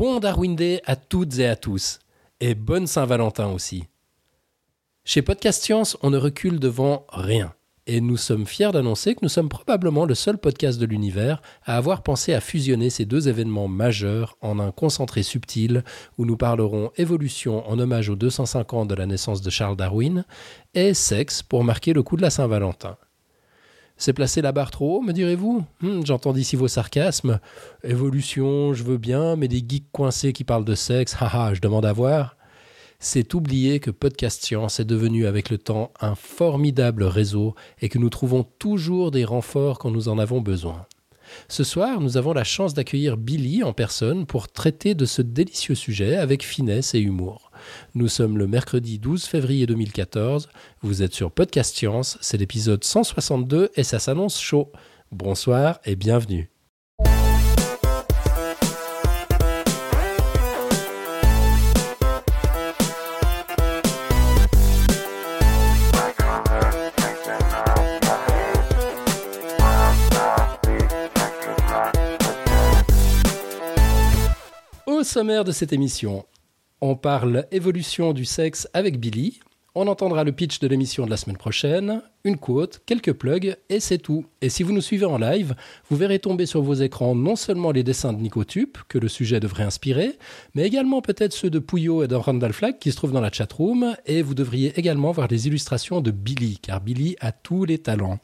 Bon Darwin Day à toutes et à tous. Et bonne Saint-Valentin aussi. Chez Podcast Science, on ne recule devant rien. Et nous sommes fiers d'annoncer que nous sommes probablement le seul podcast de l'univers à avoir pensé à fusionner ces deux événements majeurs en un concentré subtil où nous parlerons évolution en hommage aux 250 ans de la naissance de Charles Darwin et sexe pour marquer le coup de la Saint-Valentin. C'est placer la barre trop haut, me direz-vous? Hmm, J'entends d'ici vos sarcasmes. Évolution, je veux bien, mais des geeks coincés qui parlent de sexe, haha, je demande à voir. C'est oublier que Podcast Science est devenu avec le temps un formidable réseau et que nous trouvons toujours des renforts quand nous en avons besoin. Ce soir, nous avons la chance d'accueillir Billy en personne pour traiter de ce délicieux sujet avec finesse et humour. Nous sommes le mercredi 12 février 2014. Vous êtes sur Podcast Science, c'est l'épisode 162 et ça s'annonce chaud. Bonsoir et bienvenue. Au sommaire de cette émission, on parle évolution du sexe avec Billy. On entendra le pitch de l'émission de la semaine prochaine, une quote, quelques plugs, et c'est tout. Et si vous nous suivez en live, vous verrez tomber sur vos écrans non seulement les dessins de Nicotube, que le sujet devrait inspirer, mais également peut-être ceux de Pouillot et de Randall Flagg qui se trouvent dans la chatroom, et vous devriez également voir les illustrations de Billy, car Billy a tous les talents.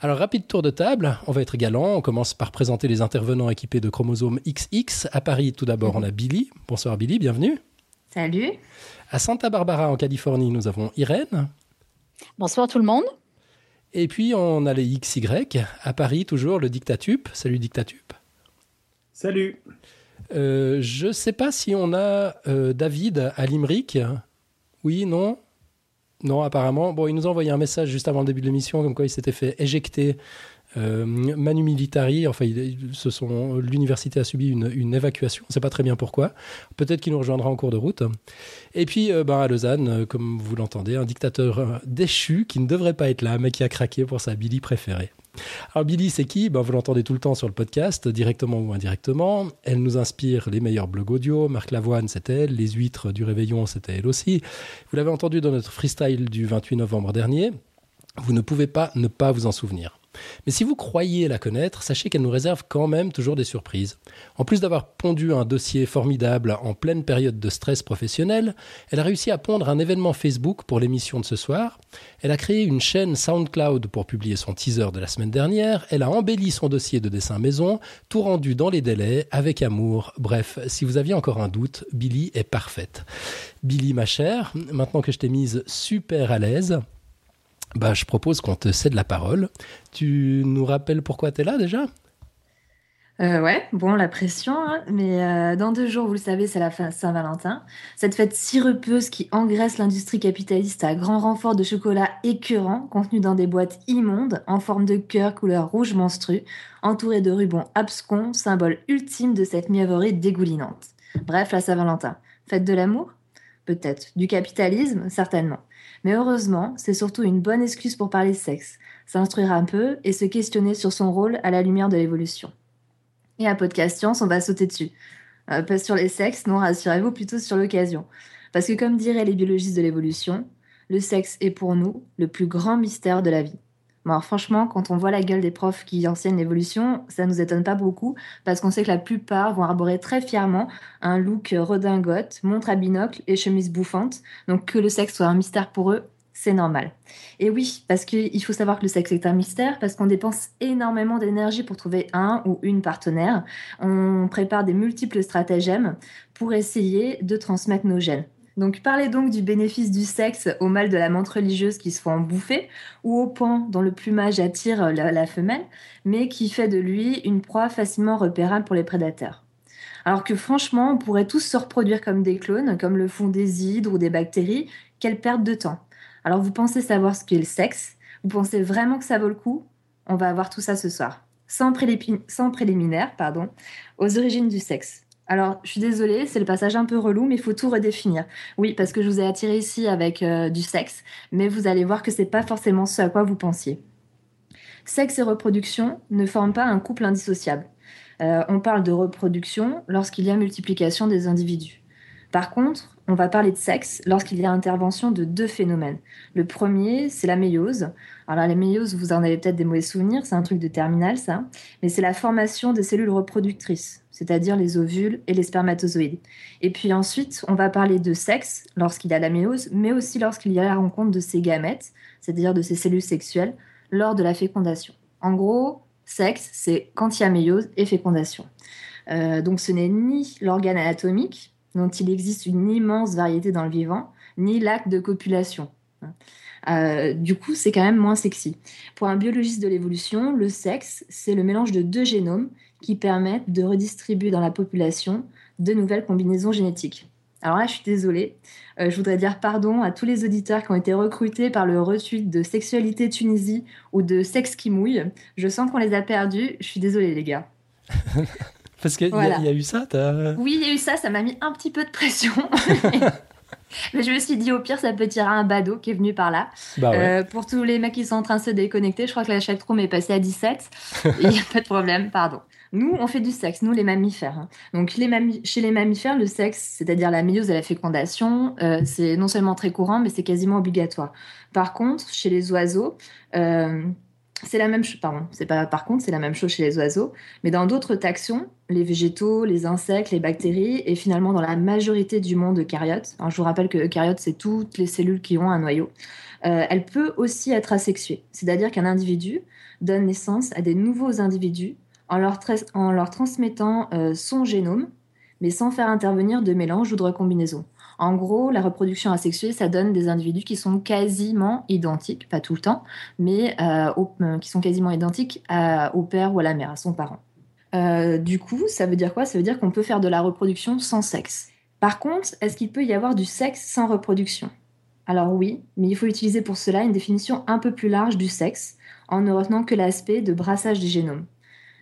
Alors, rapide tour de table, on va être galant. On commence par présenter les intervenants équipés de chromosomes XX. À Paris, tout d'abord, on a Billy. Bonsoir Billy, bienvenue. Salut. À Santa Barbara, en Californie, nous avons Irène. Bonsoir tout le monde. Et puis, on a les XY. À Paris, toujours, le Dictatup. Salut Dictatup. Salut. Euh, je ne sais pas si on a euh, David à Limerick. Oui, non? Non, apparemment. Bon, il nous a envoyé un message juste avant le début de l'émission, comme quoi il s'était fait éjecter euh, Manu Militari, enfin, ce sont, l'université a subi une, évacuation. On ne sait pas très bien pourquoi. Peut-être qu'il nous rejoindra en cours de route. Et puis, euh, ben, à Lausanne, euh, comme vous l'entendez, un dictateur déchu qui ne devrait pas être là, mais qui a craqué pour sa Billy préférée. Alors Billy, c'est qui? Ben, Vous l'entendez tout le temps sur le podcast, directement ou indirectement. Elle nous inspire les meilleurs blogs audio. Marc Lavoine, c'était elle. Les huîtres du réveillon, c'était elle aussi. Vous l'avez entendu dans notre freestyle du 28 novembre dernier. Vous ne pouvez pas ne pas vous en souvenir. Mais si vous croyez la connaître, sachez qu'elle nous réserve quand même toujours des surprises. En plus d'avoir pondu un dossier formidable en pleine période de stress professionnel, elle a réussi à pondre un événement Facebook pour l'émission de ce soir. Elle a créé une chaîne SoundCloud pour publier son teaser de la semaine dernière. Elle a embelli son dossier de dessin maison, tout rendu dans les délais, avec amour. Bref, si vous aviez encore un doute, Billy est parfaite. Billy, ma chère, maintenant que je t'ai mise super à l'aise, bah, je propose qu'on te cède la parole. Tu nous rappelles pourquoi tu es là déjà? Euh, ouais, bon, la pression, hein. mais euh, dans deux jours, vous le savez, c'est la Saint-Valentin. Cette fête sirupeuse qui engraisse l'industrie capitaliste à grand renfort de chocolat écœurant, contenu dans des boîtes immondes, en forme de cœur couleur rouge menstru, entouré de rubans abscons, symbole ultime de cette mièvrerie dégoulinante. Bref, la Saint-Valentin. Fête de l'amour? Peut-être. Du capitalisme? Certainement. Mais heureusement, c'est surtout une bonne excuse pour parler sexe, s'instruire un peu et se questionner sur son rôle à la lumière de l'évolution. Et à Podcast Science, on va sauter dessus. Euh, pas sur les sexes, non, rassurez-vous, plutôt sur l'occasion. Parce que comme diraient les biologistes de l'évolution, le sexe est pour nous le plus grand mystère de la vie. Bon, franchement, quand on voit la gueule des profs qui enseignent l'évolution, ça nous étonne pas beaucoup parce qu'on sait que la plupart vont arborer très fièrement un look redingote, montre à binocle et chemise bouffante. Donc que le sexe soit un mystère pour eux, c'est normal. Et oui, parce qu'il faut savoir que le sexe est un mystère, parce qu'on dépense énormément d'énergie pour trouver un ou une partenaire. On prépare des multiples stratagèmes pour essayer de transmettre nos gènes. Donc parlez donc du bénéfice du sexe au mal de la menthe religieuse qui se en bouffer, ou au pan dont le plumage attire la, femelle, mais qui fait de lui une proie facilement repérable pour les prédateurs. Alors que franchement, on pourrait tous se reproduire comme des clones, comme le font des hydres ou des bactéries, quelle perte de temps. Alors vous pensez savoir ce qu'est le sexe? Vous pensez vraiment que ça vaut le coup? On va avoir tout ça ce soir. Sans, sans préliminaire, pardon, aux origines du sexe. Alors, je suis désolée, c'est le passage un peu relou, mais il faut tout redéfinir. Oui, parce que je vous ai attiré ici avec euh, du sexe, mais vous allez voir que c'est pas forcément ce à quoi vous pensiez. Sexe et reproduction ne forment pas un couple indissociable. Euh, on parle de reproduction lorsqu'il y a multiplication des individus. Par contre, on va parler de sexe lorsqu'il y a intervention de deux phénomènes. Le premier, c'est la méiose. Alors la méiose, vous en avez peut-être des mauvais souvenirs, c'est un truc de terminal ça, mais c'est la formation des cellules reproductrices, c'est-à-dire les ovules et les spermatozoïdes. Et puis ensuite, on va parler de sexe lorsqu'il y a la méiose, mais aussi lorsqu'il y a la rencontre de ces gamètes, c'est-à-dire de ces cellules sexuelles, lors de la fécondation. En gros, sexe, c'est quand il y a méiose et fécondation. Euh, donc ce n'est ni l'organe anatomique, dont il existe une immense variété dans le vivant, ni l'acte de copulation. Euh, du coup, c'est quand même moins sexy. Pour un biologiste de l'évolution, le sexe, c'est le mélange de deux génomes qui permettent de redistribuer dans la population de nouvelles combinaisons génétiques. Alors là, je suis désolée. Euh, je voudrais dire pardon à tous les auditeurs qui ont été recrutés par le retweet de Sexualité Tunisie ou de Sexe qui mouille. Je sens qu'on les a perdus. Je suis désolée, les gars. Parce qu'il y, a eu ça Oui, il y a eu ça. Ça m'a mis un petit peu de pression. Mais je me suis dit, au pire, ça peut tirer un badaud qui est venu par là. Bah euh, pour tous les mecs qui sont en train de se déconnecter, je crois que la chatroom est passée à 17. Il n'y a pas de problème, pardon. Nous, on fait du sexe, nous les mammifères. Hein. Donc les chez les mammifères, le sexe, c'est-à-dire la méiose et la fécondation, euh, c'est non seulement très courant, mais c'est quasiment obligatoire. Par contre, chez les oiseaux, euh, c'est la même chose. Pardon, c'est pas par contre, c'est la même chose chez les oiseaux, mais dans d'autres taxons, les végétaux, les insectes, les bactéries, et finalement dans la majorité du monde eucaryote. Alors, je vous rappelle que eucaryote, c'est toutes les cellules qui ont un noyau. Euh, elle peut aussi être asexuée, c'est-à-dire qu'un individu donne naissance à des nouveaux individus en leur, en leur transmettant euh, son génome, mais sans faire intervenir de mélange ou de recombinaison. En gros, la reproduction asexuée, ça donne des individus qui sont quasiment identiques, pas tout le temps, mais euh, euh, qui sont quasiment identiques au père ou à la mère, à son parent. du coup, ça veut dire quoi? Ça veut dire qu'on peut faire de la reproduction sans sexe. Par contre, est-ce qu'il peut y avoir du sexe sans reproduction? Alors oui, mais il faut utiliser pour cela une définition un peu plus large du sexe, en ne retenant que l'aspect de brassage des génomes.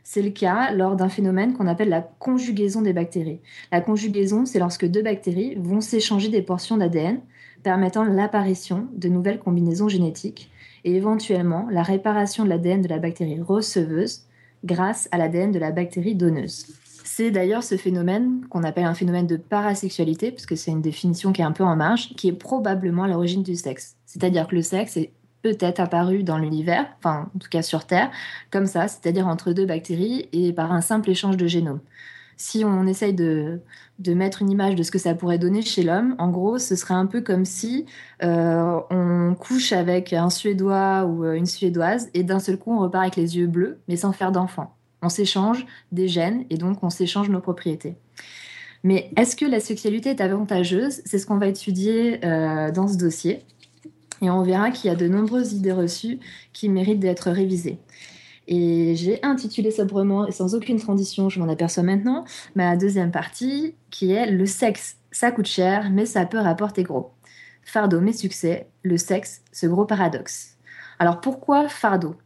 C'est le cas lors d'un phénomène qu'on appelle la conjugaison des bactéries. La conjugaison, c'est lorsque deux bactéries vont s'échanger des portions d'ADN, permettant l'apparition de nouvelles combinaisons génétiques et éventuellement la réparation de l'ADN de la bactérie receveuse grâce à l'ADN de la bactérie donneuse. C'est d'ailleurs ce phénomène qu'on appelle un phénomène de parasexualité, puisque c'est une définition qui est un peu en marge, qui est probablement à l'origine du sexe. C'est-à-dire que le sexe est peut-être apparu dans l'univers, enfin en tout cas sur Terre, comme ça, c'est-à-dire entre deux bactéries et par un simple échange de génome. Si on essaye de, mettre une image de ce que ça pourrait donner chez l'homme, en gros, ce serait un peu comme si euh, on couche avec un Suédois ou euh, une Suédoise et d'un seul coup on repart avec les yeux bleus, mais sans faire d'enfant. On s'échange des gènes et donc on s'échange nos propriétés. Mais est-ce que la sexualité est avantageuse? C'est ce qu'on va étudier euh, dans ce dossier et on verra qu'il y a de nombreuses idées reçues qui méritent d'être révisées. Et j'ai intitulé sobrement et sans aucune transition, je m'en aperçois maintenant, ma deuxième partie qui est le sexe, ça coûte cher, mais ça peut rapporter gros. Fardeau mais succès, le sexe, ce gros paradoxe. Alors pourquoi fardeau?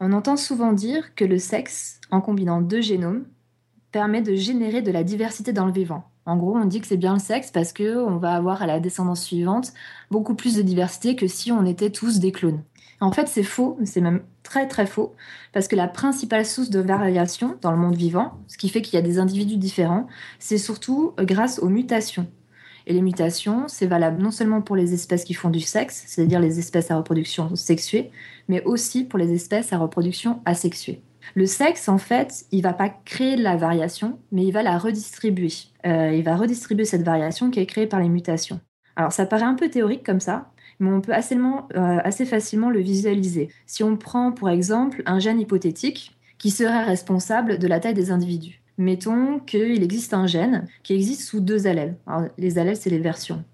On entend souvent dire que le sexe, en combinant deux génomes, permet de générer de la diversité dans le vivant. En gros, on dit que c'est bien le sexe parce que on va avoir à la descendance suivante beaucoup plus de diversité que si on était tous des clones. En fait, c'est faux, c'est même très très faux, parce que la principale source de variation dans le monde vivant, ce qui fait qu'il y a des individus différents, c'est surtout grâce aux mutations. Et les mutations, c'est valable non seulement pour les espèces qui font du sexe, c'est-à-dire les espèces à reproduction sexuée, mais aussi pour les espèces à reproduction asexuée. Le sexe, en fait, il va pas créer la variation, mais il va la redistribuer. Euh, il va redistribuer cette variation qui est créée par les mutations. Alors ça paraît un peu théorique comme ça, mais on peut euh, assez, facilement le visualiser. Si on prend pour exemple un gène hypothétique qui serait responsable de la taille des individus. Mettons qu'il existe un gène qui existe sous deux allèles. les allèles, c'est les versions.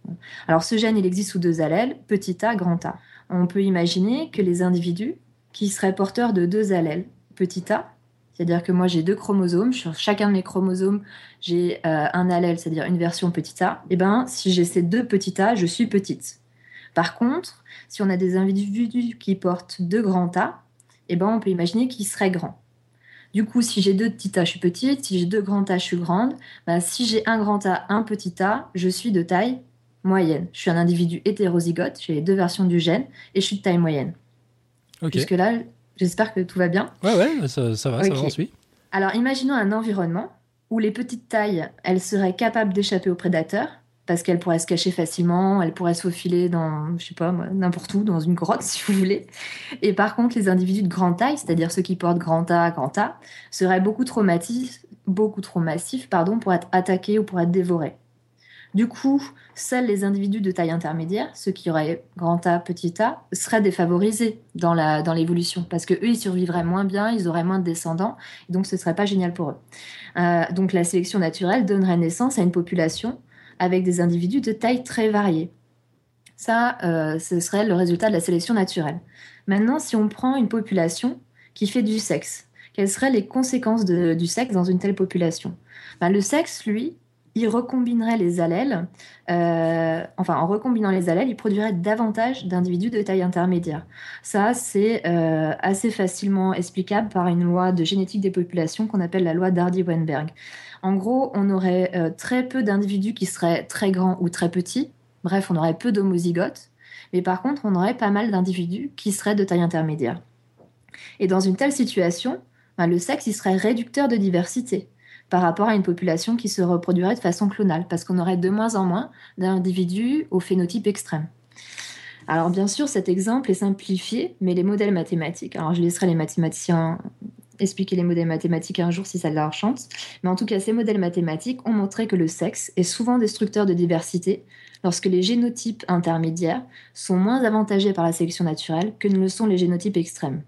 Alors ce gène, il existe sous deux allèles, petit a, grand A. On peut imaginer que les individus qui seraient porteurs de deux allèles, petit a, c'est-à-dire que moi j'ai deux chromosomes, sur chacun de mes chromosomes j'ai euh, un allèle, c'est-à-dire une version petit a, et eh ben si j'ai ces deux petits a, je suis petite. Par contre, si on a des individus qui portent deux grands A, et eh ben on peut imaginer qu'ils seraient grands. Du coup, si j'ai deux petits A, je suis petite. Si j'ai deux grands A, je suis grande. Ben, si j'ai un grand A, un petit A, je suis de taille moyenne. Je suis un individu hétérozygote, j'ai les deux versions du gène, et je suis de taille moyenne. Jusque-là, J'espère que tout va bien. Ouais, ouais, ça, va, ça va, on suit. Alors, imaginons un environnement où les petites tailles, elles seraient capables d'échapper aux prédateurs parce qu'elles pourraient se cacher facilement, elles pourraient se faufiler dans, je sais pas, n'importe où, dans une grotte si vous voulez. Et par contre, les individus de grande taille, c'est-à-dire ceux qui portent grand A, grand A, seraient beaucoup trop massifs, beaucoup trop massifs, pardon, pour être attaqués ou pour être dévorés. Du coup, seuls les individus de taille intermédiaire, ceux qui auraient grand A, petit a, seraient défavorisés dans l'évolution dans parce que eux, ils survivraient moins bien, ils auraient moins de descendants, et donc ce serait pas génial pour eux. Euh, donc la sélection naturelle donnerait naissance à une population avec des individus de taille très variée. Ça, euh, ce serait le résultat de la sélection naturelle. Maintenant, si on prend une population qui fait du sexe, quelles seraient les conséquences du sexe dans une telle population? Ben, Le sexe, lui, il recombinerait les allèles, euh, enfin en recombinant les allèles, il produirait davantage d'individus de taille intermédiaire. Ça, c'est euh, assez facilement explicable par une loi de génétique des populations qu'on appelle la loi d'Hardy-Weinberg. En gros, on aurait euh, très peu d'individus qui seraient très grands ou très petits. Bref, on aurait peu d'homozygotes. Mais par contre, on aurait pas mal d'individus qui seraient de taille intermédiaire. Et dans une telle situation, ben, le sexe, il serait réducteur de diversité par rapport à une population qui se reproduirait de façon clonale, parce qu'on aurait de moins en moins d'individus au phénotype extrême. Alors bien sûr, cet exemple est simplifié, mais les modèles mathématiques, alors je laisserai les mathématiciens expliquer les modèles mathématiques un jour si ça leur chante, mais en tout cas, ces modèles mathématiques ont montré que le sexe est souvent destructeur de diversité lorsque les génotypes intermédiaires sont moins avantagés par la sélection naturelle que ne le sont les génotypes extrêmes.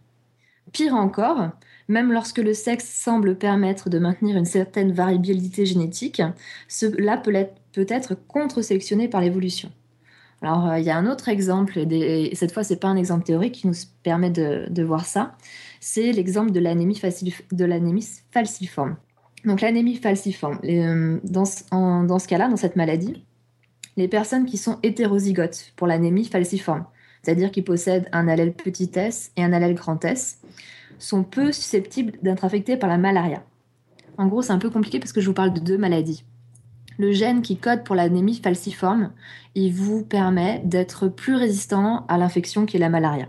Pire encore, même lorsque le sexe semble permettre de maintenir une certaine variabilité génétique, cela peut être, peut être contre-sélectionné par l'évolution. Alors, euh, il y a un autre exemple, et cette fois, ce n'est pas un exemple théorique qui nous permet de, voir ça, c'est l'exemple de l'anémie falciforme. Donc, l'anémie falciforme, euh, dans, dans ce cas-là, dans cette maladie, les personnes qui sont hétérozygotes pour l'anémie falciforme, c'est-à-dire qui possèdent un allèle petit s et un allèle grand S, sont peu susceptibles d'être affectés par la malaria. En gros, c'est un peu compliqué parce que je vous parle de deux maladies. Le gène qui code pour l'anémie falciforme, il vous permet d'être plus résistant à l'infection qui est la malaria.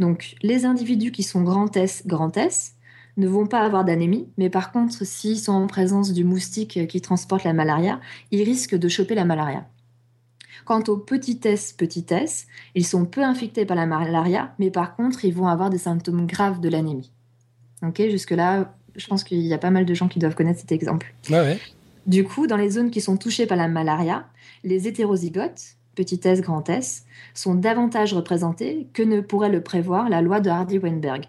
Donc, les individus qui sont grand S, grand S, ne vont pas avoir d'anémie, mais par contre, s'ils sont en présence du moustique qui transporte la malaria, ils risquent de choper la malaria. Quant aux petites s, petites s, ils sont peu infectés par la malaria, mais par contre, ils vont avoir des symptômes graves de l'anémie. Ok, jusque-là, je pense qu'il y a pas mal de gens qui doivent connaître cet exemple. Du coup, dans les zones qui sont touchées par la malaria, les hétérozygotes, petit s, grand S, sont davantage représentés que ne pourrait le prévoir la loi de Hardy-Weinberg.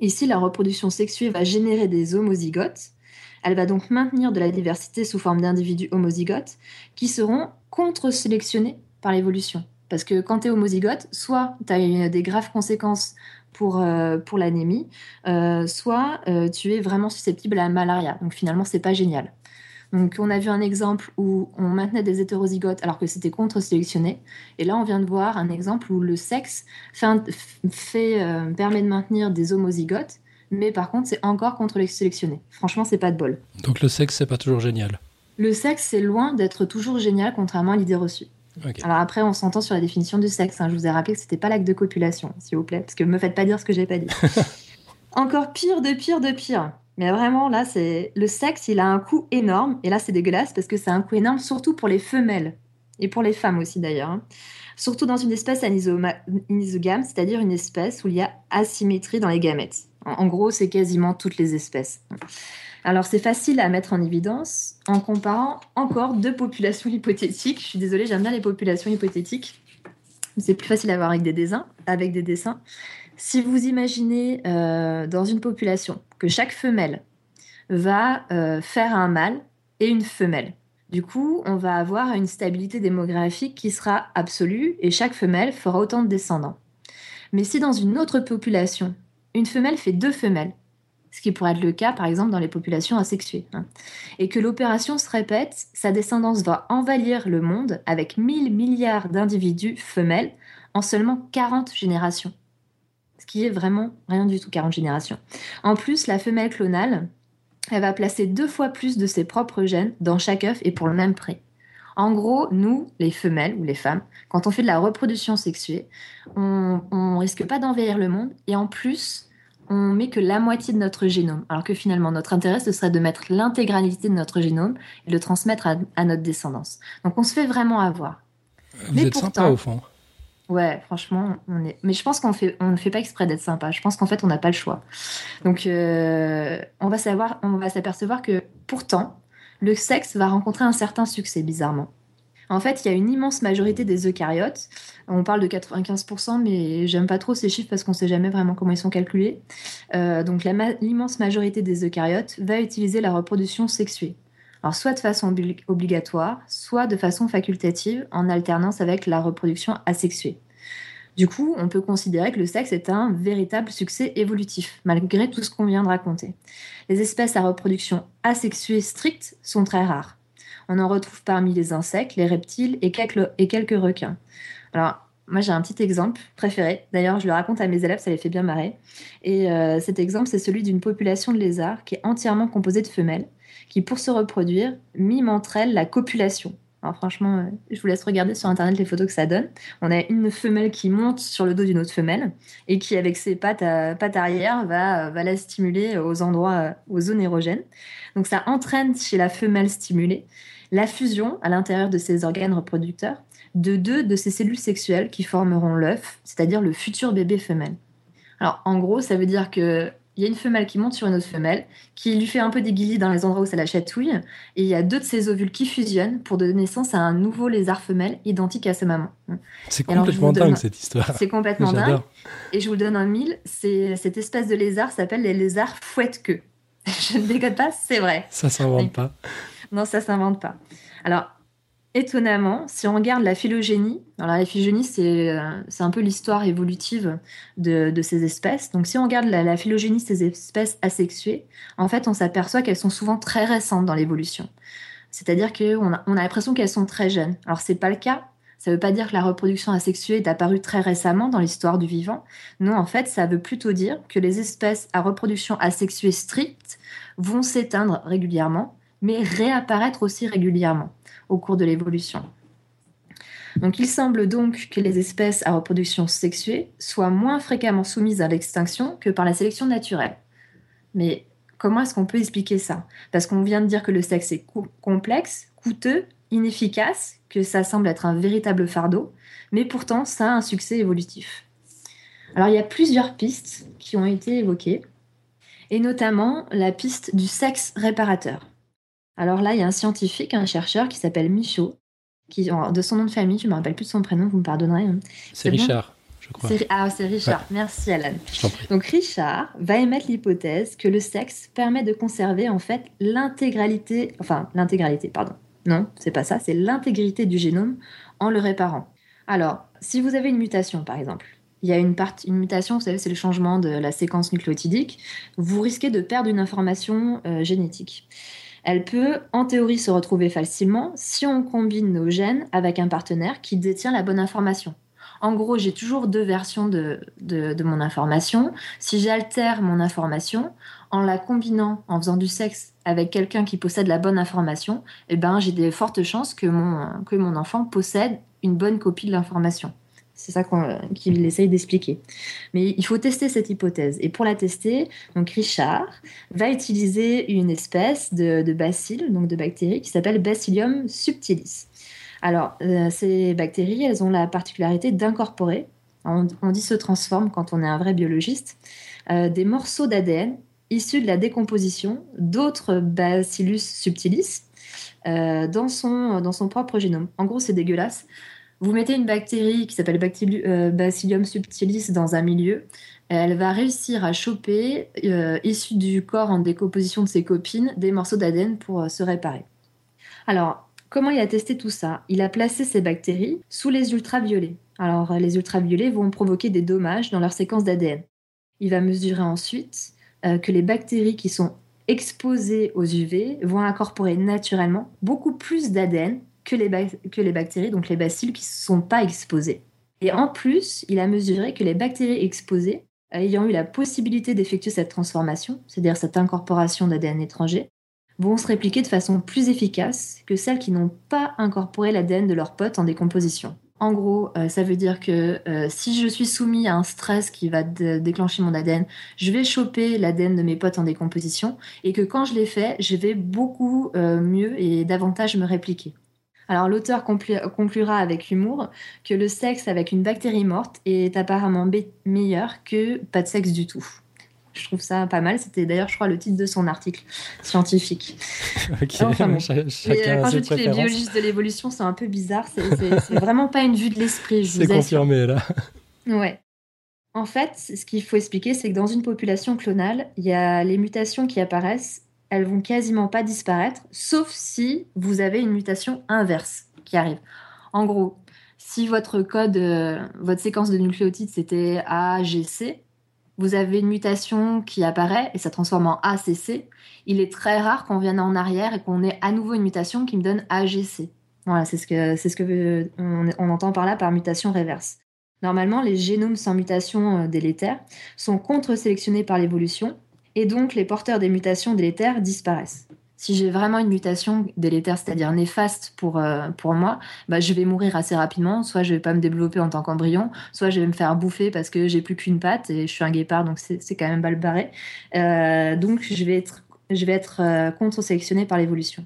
Ici, la reproduction sexuée va générer des homozygotes. Elle va donc maintenir de la diversité sous forme d'individus homozygotes qui seront contre-sélectionné par l'évolution. Parce que quand tu es homozygote, soit tu as des graves conséquences pour, euh, pour l'anémie, euh, soit euh, tu es vraiment susceptible à la malaria. Donc finalement, c'est pas génial. Donc on a vu un exemple où on maintenait des hétérozygotes alors que c'était contre-sélectionné. Et là, on vient de voir un exemple où le sexe fait, permet de maintenir des homozygotes, mais par contre, c'est encore contre-sélectionné. Franchement, c'est pas de bol. Donc le sexe, c'est pas toujours génial. Le sexe, c'est loin d'être toujours génial, contrairement à l'idée reçue. Alors après, on s'entend sur la définition du sexe. Hein. Je vous ai rappelé que c'était pas l'acte de copulation, s'il vous plaît, parce que me faites pas dire ce que j'ai pas dit. Encore pire de pire de pire. Mais vraiment, là, c'est le sexe, il a un coût énorme. Et là, c'est dégueulasse parce que c'est un coût énorme, surtout pour les femelles et pour les femmes aussi d'ailleurs. Hein. Surtout dans une espèce anisogame, c'est-à-dire une espèce où il y a asymétrie dans les gamètes. En gros, c'est quasiment toutes les espèces. Alors c'est facile à mettre en évidence en comparant encore deux populations hypothétiques. Je suis désolée, j'aime bien les populations hypothétiques. C'est plus facile à voir avec des dessins. Avec des dessins. Si vous imaginez euh, dans une population que chaque femelle va euh, faire un mâle et une femelle, du coup, on va avoir une stabilité démographique qui sera absolue et chaque femelle fera autant de descendants. Mais si dans une autre population, une femelle fait deux femelles ce qui pourrait être le cas par exemple dans les populations asexuées. Hein. Et que l'opération se répète, sa descendance va envahir le monde avec 1000 milliards d'individus femelles en seulement 40 générations. Ce qui est vraiment rien du tout 40 générations. En plus, la femelle clonale, elle va placer deux fois plus de ses propres gènes dans chaque œuf et pour le même prix. En gros, nous, les femelles ou les femmes, quand on fait de la reproduction sexuée, on, ne risque pas d'envahir le monde et en plus, on met que la moitié de notre génome, alors que finalement notre intérêt ce serait de mettre l'intégralité de notre génome et de le transmettre à, notre descendance. Donc on se fait vraiment avoir. Vous Mais êtes sympa au fond. Ouais, franchement, on est. Mais je pense qu'on fait, on ne fait pas exprès d'être sympa. Je pense qu'en fait, on n'a pas le choix. Donc, euh, on va savoir, on va s'apercevoir que pourtant, le sexe va rencontrer un certain succès, bizarrement. En fait, il y a une immense majorité des eucaryotes. On parle de 95%, mais j'aime pas trop ces chiffres parce qu'on sait jamais vraiment comment ils sont calculés. Euh, donc, l'immense majorité des eucaryotes va utiliser la reproduction sexuée. Alors, soit de façon obligatoire, soit de façon facultative, en alternance avec la reproduction asexuée. Du coup, on peut considérer que le sexe est un véritable succès évolutif, malgré tout ce qu'on vient de raconter. Les espèces à reproduction asexuée stricte sont très rares. On en retrouve parmi les insectes, les reptiles et quelques, requins. Alors, moi, j'ai un petit exemple préféré. D'ailleurs, je le raconte à mes élèves, ça les fait bien marrer. Et euh, cet exemple, c'est celui d'une population de lézards qui est entièrement composée de femelles qui, pour se reproduire, miment entre elles la copulation. Alors franchement, euh, je vous laisse regarder sur Internet les photos que ça donne. On a une femelle qui monte sur le dos d'une autre femelle et qui, avec ses pattes, pattes arrière, va, va la stimuler aux endroits, aux zones érogènes. Donc ça entraîne chez la femelle stimulée la fusion à l'intérieur de ses organes reproducteurs de deux de ces cellules sexuelles qui formeront l'œuf, c'est-à-dire le futur bébé femelle. Alors en gros, ça veut dire que il y a une femelle qui monte sur une autre femelle, qui lui fait un peu des guillis dans les endroits où ça la chatouille, et il y a deux de ses ovules qui fusionnent pour donner naissance à un nouveau lézard femelle identique à sa maman. C'est complètement dingue cette histoire. C'est complètement dingue. Et je vous donne un mille, cette espèce de lézard s'appelle les lézards fouette-queue. je ne décode pas, c'est vrai. Ça s'invente pas. Non, ça s'invente pas. Alors, étonnamment, si on regarde la phylogénie, alors la phylogénie, c'est, euh, un peu l'histoire évolutive de, ces espèces. Donc, si on regarde la, phylogénie de ces espèces asexuées, en fait, on s'aperçoit qu'elles sont souvent très récentes dans l'évolution. C'est-à-dire qu'on a, on a l'impression qu'elles sont très jeunes. Alors, c'est pas le cas. Ça ne veut pas dire que la reproduction asexuée est apparue très récemment dans l'histoire du vivant. Non, en fait, ça veut plutôt dire que les espèces à reproduction asexuée stricte vont s'éteindre régulièrement, mais réapparaître aussi régulièrement au cours de l'évolution. Donc il semble donc que les espèces à reproduction sexuée soient moins fréquemment soumises à l'extinction que par la sélection naturelle. Mais comment est-ce qu'on peut expliquer ça? Parce qu'on vient de dire que le sexe est complexe, coûteux, inefficace, que ça semble être un véritable fardeau, mais pourtant ça a un succès évolutif. Alors il y a plusieurs pistes qui ont été évoquées, et notamment la piste du sexe réparateur. Alors là, il y a un scientifique, un chercheur qui s'appelle Michaud, qui, de son nom de famille, je ne me rappelle plus de son prénom, vous me pardonnerez. Hein. C'est Richard. Je crois. Ah, c'est Richard. Merci, Alan. Donc, Richard va émettre l'hypothèse que le sexe permet de conserver en fait l'intégralité, enfin l'intégralité, pardon. Non, c'est pas ça, c'est l'intégrité du génome en le réparant. Alors, si vous avez une mutation, par exemple, il y a une, partie, une mutation, vous savez, c'est le changement de la séquence nucléotidique, vous risquez de perdre une information euh, génétique elle peut en théorie se retrouver facilement si on combine nos gènes avec un partenaire qui détient la bonne information. En gros, j'ai toujours deux versions de, de, mon information. Si j'altère mon information en la combinant, en faisant du sexe avec quelqu'un qui possède la bonne information, eh ben, j'ai des fortes chances que mon, que mon enfant possède une bonne copie de l'information. C'est ça qu'il essaye d'expliquer. Mais il faut tester cette hypothèse. Et pour la tester, donc Richard va utiliser une espèce de, bacille, donc de bactéries, qui s'appelle Bacillium subtilis. Alors, euh, ces bactéries, elles ont la particularité d'incorporer, on, dit se transforme quand on est un vrai biologiste, euh, des morceaux d'ADN issus de la décomposition d'autres Bacillus subtilis euh, dans, son, dans son propre génome. En gros, c'est dégueulasse. Vous mettez une bactérie qui s'appelle euh, Bacillium subtilis dans un milieu, elle va réussir à choper, euh, issu du corps en décomposition de ses copines, des morceaux d'ADN pour euh, se réparer. Alors, comment il a testé tout ça? Il a placé ces bactéries sous les ultraviolets. Alors, les ultraviolets vont provoquer des dommages dans leur séquence d'ADN. Il va mesurer ensuite que les bactéries qui sont exposées aux UV vont incorporer naturellement beaucoup plus d'ADN que les, bactéries, donc les bacilles qui ne sont pas exposées. Et en plus, il a mesuré que les bactéries exposées, ayant eu la possibilité d'effectuer cette transformation, c'est-à-dire cette incorporation d'ADN étranger, vont se répliquer de façon plus efficace que celles qui n'ont pas incorporé l'ADN de leurs potes en décomposition. En gros, euh, ça veut dire que euh, si je suis soumis à un stress qui va déclencher mon ADN, je vais choper l'ADN de mes potes en décomposition et que quand je l'ai fait, je vais beaucoup euh, mieux et davantage me répliquer. Alors l'auteur conclura avec humour que le sexe avec une bactérie morte est apparemment meilleur que pas de sexe du tout. Je trouve ça pas mal. C'était d'ailleurs, je crois, le titre de son article scientifique. ok, enfin, bon. chacun euh, quand je dis que les biologistes de l'évolution sont un peu bizarres, c'est vraiment pas une vue de l'esprit. C'est confirmé là. Ouais. En fait, ce qu'il faut expliquer, c'est que dans une population clonale, il y a les mutations qui apparaissent, elles vont quasiment pas disparaître, sauf si vous avez une mutation inverse qui arrive. En gros, si votre code, euh, votre séquence de nucléotides c'était AGC, vous avez une mutation qui apparaît et ça transforme en ACC, il est très rare qu'on vienne en arrière et qu'on ait à nouveau une mutation qui me donne AGC. Voilà, c'est ce que, c'est ce que on, entend par là par mutation réverse. Normalement, les génomes sans mutation euh, délétère sont contre-sélectionnés par l'évolution et donc les porteurs des mutations délétères disparaissent si j'ai vraiment une mutation délétère, c'est-à-dire néfaste pour, euh, pour moi, bah, je vais mourir assez rapidement. Soit je vais pas me développer en tant qu'embryon, soit je vais me faire bouffer parce que j'ai plus qu'une patte et je suis un guépard, donc c'est quand même mal barré. Euh, donc je vais être, je vais être euh, contre-sélectionné par l'évolution.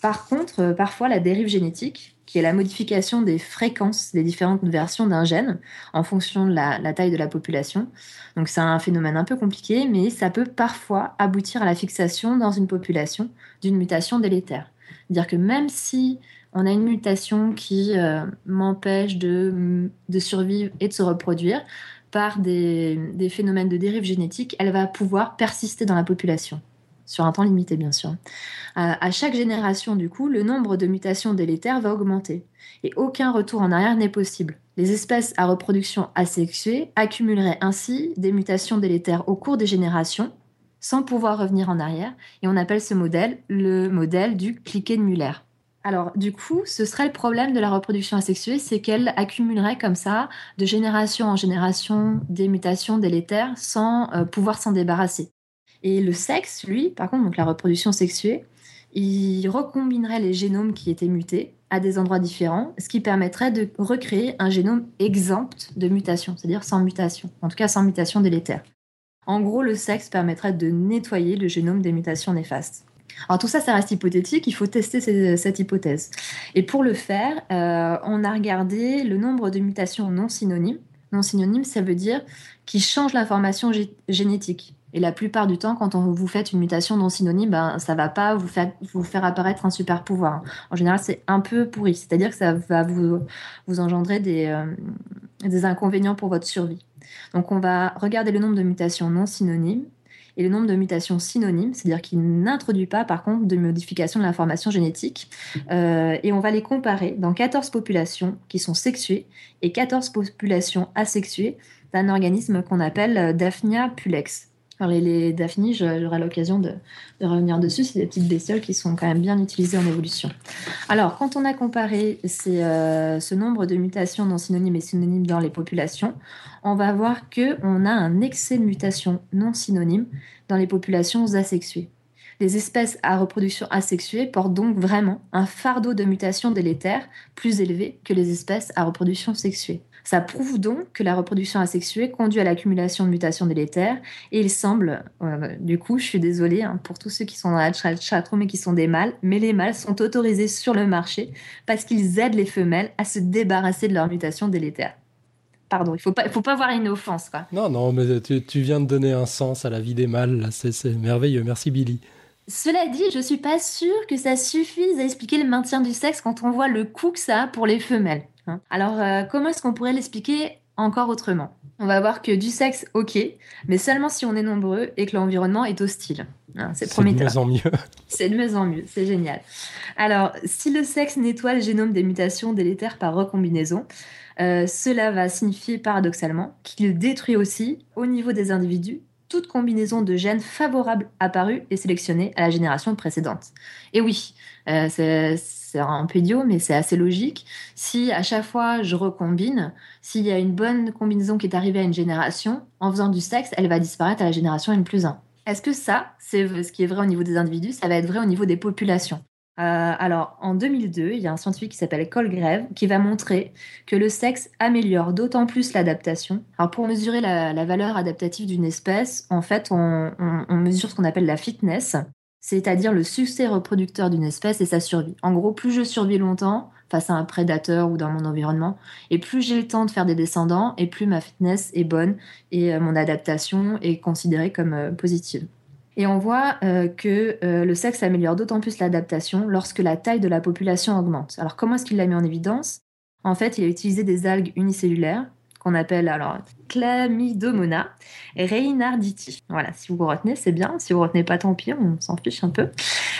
Par contre, parfois, la dérive génétique, qui est la modification des fréquences des différentes versions d'un gène en fonction de la, taille de la population. Donc c'est un phénomène un peu compliqué, mais ça peut parfois aboutir à la fixation dans une population d'une mutation délétère. C'est-à-dire que même si on a une mutation qui euh, m'empêche de, survivre et de se reproduire, par des, phénomènes de dérive génétique, elle va pouvoir persister dans la population sur un temps limité bien sûr. À, chaque génération, du coup, le nombre de mutations délétères va augmenter et aucun retour en arrière n'est possible. Les espèces à reproduction asexuée accumuleraient ainsi des mutations délétères au cours des générations sans pouvoir revenir en arrière et on appelle ce modèle le modèle du cliquet de Muller. Alors, du coup, ce serait le problème de la reproduction asexuée, c'est qu'elle accumulerait comme ça, de génération en génération, des mutations délétères sans euh, pouvoir s'en débarrasser. Et le sexe, lui, par contre, donc la reproduction sexuée, il recombinerait les génomes qui étaient mutés à des endroits différents, ce qui permettrait de recréer un génome exempt de mutation, c'est-à-dire sans mutation, en tout cas sans mutation délétère. En gros, le sexe permettrait de nettoyer le génome des mutations néfastes. Alors tout ça, ça reste hypothétique, il faut tester cette hypothèse. Et pour le faire, euh, on a regardé le nombre de mutations non synonymes. Non synonymes, ça veut dire qui changent l'information génétique. Et la plupart du temps, quand on, vous faites une mutation non synonyme, ben, ça va pas vous faire, apparaître un super pouvoir. En général, c'est un peu pourri. C'est-à-dire que ça va vous, engendrer des, euh, des inconvénients pour votre survie. Donc, on va regarder le nombre de mutations non synonymes et le nombre de mutations synonymes, c'est-à-dire qui n'introduit pas, par contre, de modification de l'information génétique. Euh, et on va les comparer dans 14 populations qui sont sexuées et 14 populations asexuées d'un organisme qu'on appelle Daphnia pulex les, les Daphnis, j'aurai l'occasion de, revenir dessus. C'est des petites bestioles qui sont quand même bien utilisées en évolution. Alors, quand on a comparé euh, ce nombre de mutations non synonymes et synonymes dans les populations, on va voir qu'on a un excès de mutations non synonymes dans les populations asexuées. Les espèces à reproduction asexuée portent donc vraiment un fardeau de mutations délétères plus élevé que les espèces à reproduction sexuée. Ça prouve donc que la reproduction asexuée conduit à l'accumulation de mutations délétères et il semble, euh, du coup, je suis désolée hein, pour tous ceux qui sont dans la chatroom et qui sont des mâles, mais les mâles sont autorisés sur le marché parce qu'ils aident les femelles à se débarrasser de leurs mutations délétères. Pardon, il faut pas, faut pas voir une offense. Quoi. Non, non, mais tu, viens de donner un sens à la vie des mâles, c'est merveilleux. Merci Billy. Cela dit, je suis pas sûre que ça suffise à expliquer le maintien du sexe quand on voit le coût que ça a pour les femelles. Hein. Alors, euh, comment est-ce qu'on pourrait l'expliquer encore autrement? On va voir que du sexe, ok, mais seulement si on est nombreux et que l'environnement est hostile. Hein, c'est de mieux en mieux. C'est de mieux en mieux, c'est génial. Alors, si le sexe nettoie le génome des mutations délétères par recombinaison, euh, cela va signifier paradoxalement qu'il détruit aussi, au niveau des individus, combinaison de gènes favorables apparus et sélectionnés à la génération précédente. Et oui, euh, c'est un peu idiot, mais c'est assez logique. Si à chaque fois je recombine, s'il y a une bonne combinaison qui est arrivée à une génération, en faisant du sexe, elle va disparaître à la génération N plus 1. Est-ce que ça, c'est ce qui est vrai au niveau des individus, ça va être vrai au niveau des populations? Alors, en 2002, il y a un scientifique qui s'appelle Colgrave qui va montrer que le sexe améliore d'autant plus l'adaptation. Alors, pour mesurer la, valeur adaptative d'une espèce, en fait, on, on mesure ce qu'on appelle la fitness, c'est-à-dire le succès reproducteur d'une espèce et sa survie. En gros, plus je survis longtemps face à un prédateur ou dans mon environnement, et plus j'ai le temps de faire des descendants, et plus ma fitness est bonne et euh, mon adaptation est considérée comme euh, positive. Et on voit euh, que le sexe améliore d'autant plus l'adaptation lorsque la taille de la population augmente. Alors comment est-ce qu'il l'a mis en évidence? En fait, il a utilisé des algues unicellulaires qu'on appelle alors Chlamydomona reynarditi. Voilà, si vous retenez, c'est bien. Si vous retenez pas, tant pis, on s'en fiche un peu.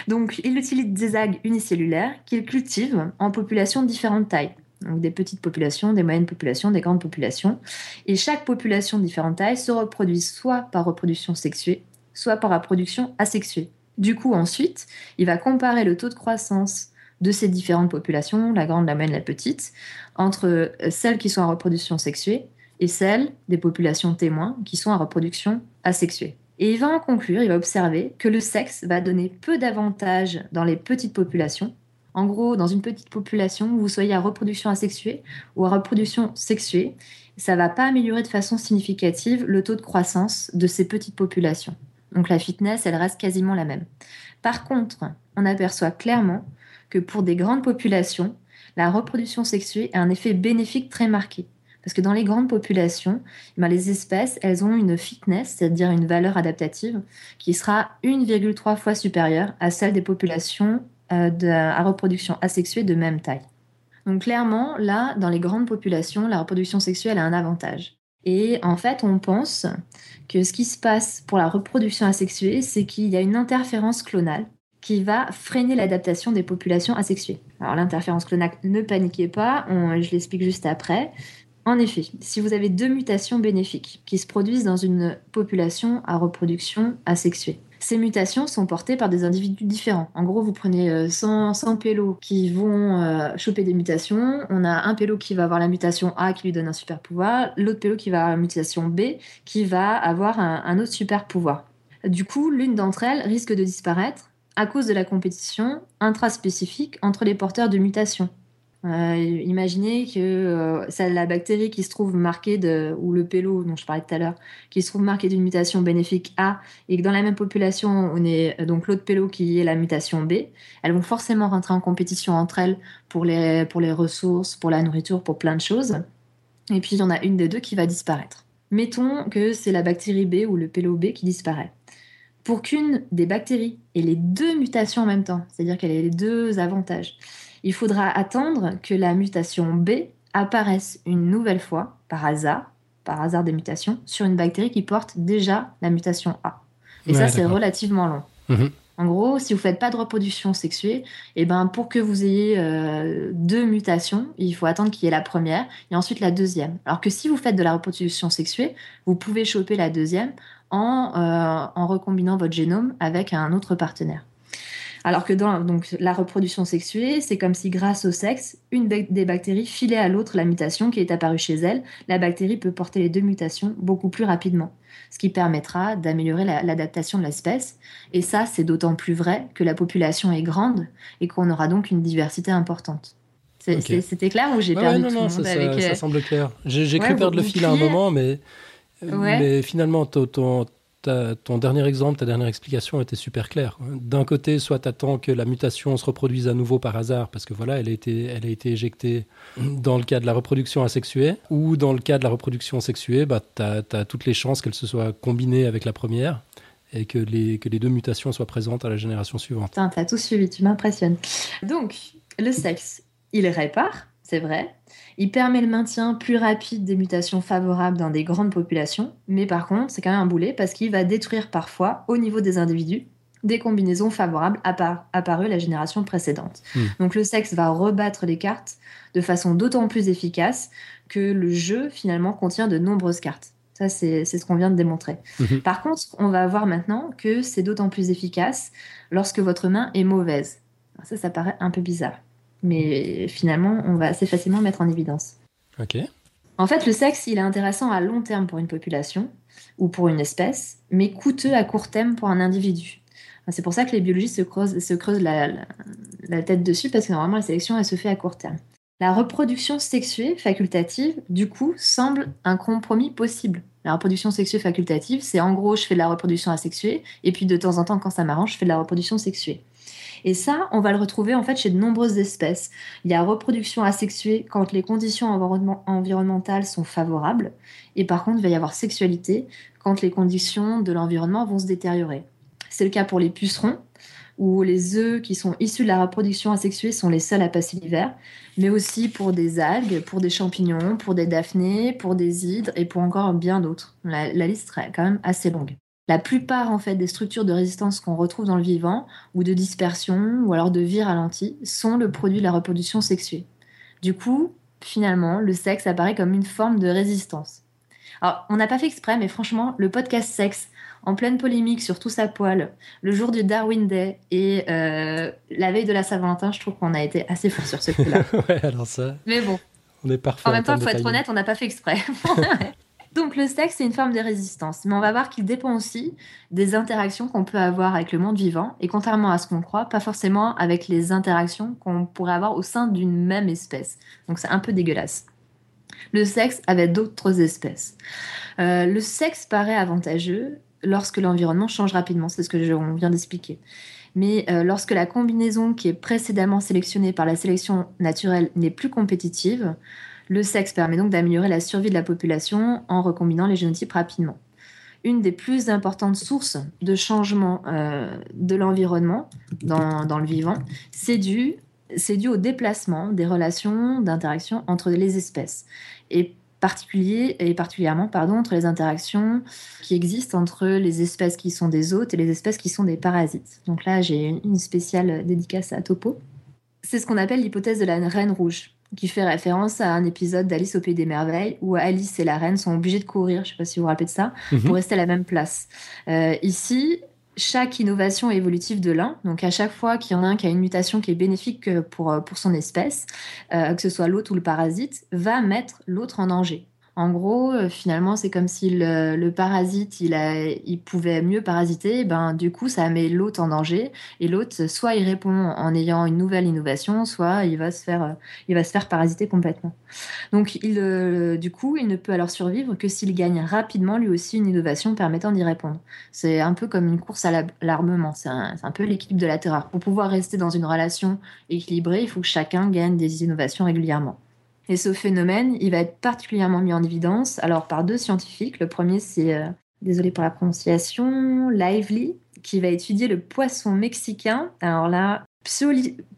Donc, il utilise des algues unicellulaires qu'il cultive en populations de différentes tailles. Donc, des petites populations, des moyennes populations, des grandes populations. Et chaque population de différentes tailles se reproduit soit par reproduction sexuée, soit par reproduction asexuée. Du coup, ensuite, il va comparer le taux de croissance de ces différentes populations, la grande, la moyenne, la petite, entre euh, celles qui sont en reproduction sexuée et celles des populations témoins qui sont en reproduction asexuée. Et il va en conclure, il va observer que le sexe va donner peu d'avantages dans les petites populations. En gros, dans une petite population, vous soyez à reproduction asexuée ou à reproduction sexuée, ça va pas améliorer de façon significative le taux de croissance de ces petites populations. Donc la fitness, elle reste quasiment la même. Par contre, on aperçoit clairement que pour des grandes populations, la reproduction sexuée a un effet bénéfique très marqué. Parce que dans les grandes populations, eh ben, les espèces, elles ont une fitness, c'est-à-dire une valeur adaptative, qui sera 1,3 fois supérieure à celle des populations euh, à reproduction asexuée de même taille. Donc clairement, là, dans les grandes populations, la reproduction sexuelle a un avantage. Et en fait, on pense que ce qui se passe pour la reproduction asexuée, c'est qu'il y a une interférence clonale qui va freiner l'adaptation des populations asexuées. Alors l'interférence clonale, ne paniquez pas, je l'explique juste après. En effet, si vous avez deux mutations bénéfiques qui se produisent dans une population à reproduction asexuée, ces mutations sont portées par des individus différents. En gros, vous prenez 100, 100 pélos qui vont euh, choper des mutations. On a un pélo qui va avoir la mutation A qui lui donne un super pouvoir, l'autre pélo qui va avoir la mutation B qui va avoir un autre super pouvoir. Du coup, l'une d'entre elles risque de disparaître à cause de la compétition intraspécifique entre les porteurs de mutations. Euh, imaginez que euh, c'est la bactérie qui se trouve marquée de, ou le pélo dont je parlais tout à l'heure, qui se trouve marqué d'une mutation bénéfique A, et que dans la même population, on est euh, donc l'autre pélo qui est la mutation B, elles vont forcément rentrer en compétition entre elles pour les, pour les ressources, pour la nourriture, pour plein de choses. Et puis il y en a une des deux qui va disparaître. Mettons que c'est la bactérie B ou le pélo B qui disparaît. Pour qu'une des bactéries ait les deux mutations en même temps, c'est-à-dire qu'elle ait les deux avantages, il faudra attendre que la mutation B apparaisse une nouvelle fois, par hasard, par hasard des mutations, sur une bactérie qui porte déjà la mutation A. Et ça, c'est relativement long. Mhm. En gros, si vous faites pas de reproduction sexuée, et eh ben pour que vous ayez euh, deux mutations, il faut attendre qu'il y ait la première et ensuite la deuxième. Alors que si vous faites de la reproduction sexuée, vous pouvez choper la deuxième en, euh, en recombinant votre génome avec un autre partenaire. Alors que dans donc, la reproduction sexuée, c'est comme si grâce au sexe, une des bactéries filait à l'autre la mutation qui est apparue chez elle. La bactérie peut porter les deux mutations beaucoup plus rapidement, ce qui permettra d'améliorer l'adaptation de l'espèce. Et ça, c'est d'autant plus vrai que la population est grande et qu'on aura donc une diversité importante. C'était clair ou j'ai perdu tout le monde ça, avec... ça, semble clair. J'ai cru perdre le fil à un moment, mais, mais finalement, ton, ton dernier exemple, ta dernière explication était super claire. D'un côté, soit tu attends que la mutation se reproduise à nouveau par hasard, parce que voilà, elle a été, elle a été éjectée dans le cas de la reproduction asexuée, ou dans le cas de la reproduction sexuée, bah, tu as, toutes les chances qu'elle se soit combinée avec la première et que les, que les deux mutations soient présentes à la génération suivante. Tu as tout suivi, tu m'impressionnes. Donc, le sexe, il répare, c'est vrai. Il permet le maintien plus rapide des mutations favorables dans des grandes populations, mais par contre, c'est quand même un boulet parce qu'il va détruire parfois, au niveau des individus, des combinaisons favorables apparues la génération précédente. Hmm. Donc le sexe va rebattre les cartes de façon d'autant plus efficace que le jeu finalement contient de nombreuses cartes. Ça, c'est ce qu'on vient de démontrer. Hmm. Par contre, on va voir maintenant que c'est d'autant plus efficace lorsque votre main est mauvaise. Ça, ça paraît un peu bizarre mais finalement, on va assez facilement mettre en évidence. Ok. En fait, le sexe, il est intéressant à long terme pour une population ou pour une espèce, mais coûteux à court terme pour un individu. C'est pour ça que les biologistes se creusent, se creusent la, la, tête dessus, parce que normalement la sélection, elle se fait à court terme. La reproduction sexuée facultative, du coup, semble un compromis possible. La reproduction sexuée facultative, c'est en gros, je fais de la reproduction asexuée, et puis de temps en temps, quand ça m'arrange, je fais de la reproduction sexuée. Et ça, on va le retrouver en fait chez de nombreuses espèces. Il y a reproduction asexuée quand les conditions environnementales sont favorables, et par contre, il va y avoir sexualité quand les conditions de l'environnement vont se détériorer. C'est le cas pour les pucerons, où les œufs qui sont issus de la reproduction asexuée sont les seuls à passer l'hiver, mais aussi pour des algues, pour des champignons, pour des daphnés, pour des hydres et pour encore bien d'autres. La, liste serait quand même assez longue. La plupart en fait des structures de résistance qu'on retrouve dans le vivant, ou de dispersion, ou alors de vie ralentie, sont le produit de la reproduction sexuée. Du coup, finalement, le sexe apparaît comme une forme de résistance. Alors, on n'a pas fait exprès, mais franchement, le podcast sexe en pleine polémique sur tout sa poil, le jour du Darwin Day et euh, la veille de la Saint-Valentin, je trouve qu'on a été assez fort sur ce coup-là. ouais, alors ça. Mais bon. On est parfait. En même temps, il faut être honnête, on n'a pas fait exprès. Donc le sexe, c'est une forme de résistance, mais on va voir qu'il dépend aussi des interactions qu'on peut avoir avec le monde vivant, et contrairement à ce qu'on croit, pas forcément avec les interactions qu'on pourrait avoir au sein d'une même espèce. Donc c'est un peu dégueulasse. Le sexe avec d'autres espèces. Euh, le sexe paraît avantageux lorsque l'environnement change rapidement, c'est ce que je, on vient d'expliquer. Mais euh, lorsque la combinaison qui est précédemment sélectionnée par la sélection naturelle n'est plus compétitive, le sexe permet donc d'améliorer la survie de la population en recombinant les génotypes rapidement. Une des plus importantes sources de changement euh, de l'environnement dans, le vivant, c'est dû, dû au déplacement des relations d'interaction entre les espèces. Et particulier et particulièrement pardon, entre les interactions qui existent entre les espèces qui sont des hôtes et les espèces qui sont des parasites. Donc là, j'ai une spéciale dédicace à Topo. C'est ce qu'on appelle l'hypothèse de la reine rouge, qui fait référence à un épisode d'Alice au Pays des Merveilles où Alice et la reine sont obligées de courir, je ne sais pas si vous vous rappelez de ça, mhm. pour rester à la même place. Euh, ici, chaque innovation évolutive de l'un, donc à chaque fois qu'il y en a un qui a une mutation qui est bénéfique pour, pour son espèce, euh, que ce soit l'hôte ou le parasite, va mettre l'autre en danger. En gros, euh, finalement, c'est comme si le, parasite, il, pouvait mieux parasiter, ben, du coup, ça met l'hôte en danger. Et l'hôte, soit il répond en ayant une nouvelle innovation, soit il va se faire, euh, il va se faire parasiter complètement. Donc, euh, du coup, il ne peut alors survivre que s'il gagne rapidement lui aussi une innovation permettant d'y répondre. C'est un peu comme une course à l'armement. C'est un, un, peu l'équilibre de la terreur. Pour pouvoir rester dans une relation équilibrée, il faut que chacun gagne des innovations régulièrement. Et ce phénomène, il va être particulièrement mis en évidence alors par deux scientifiques. Le premier, c'est, euh, désolé pour la prononciation, Lively, qui va étudier le poisson mexicain. Alors là,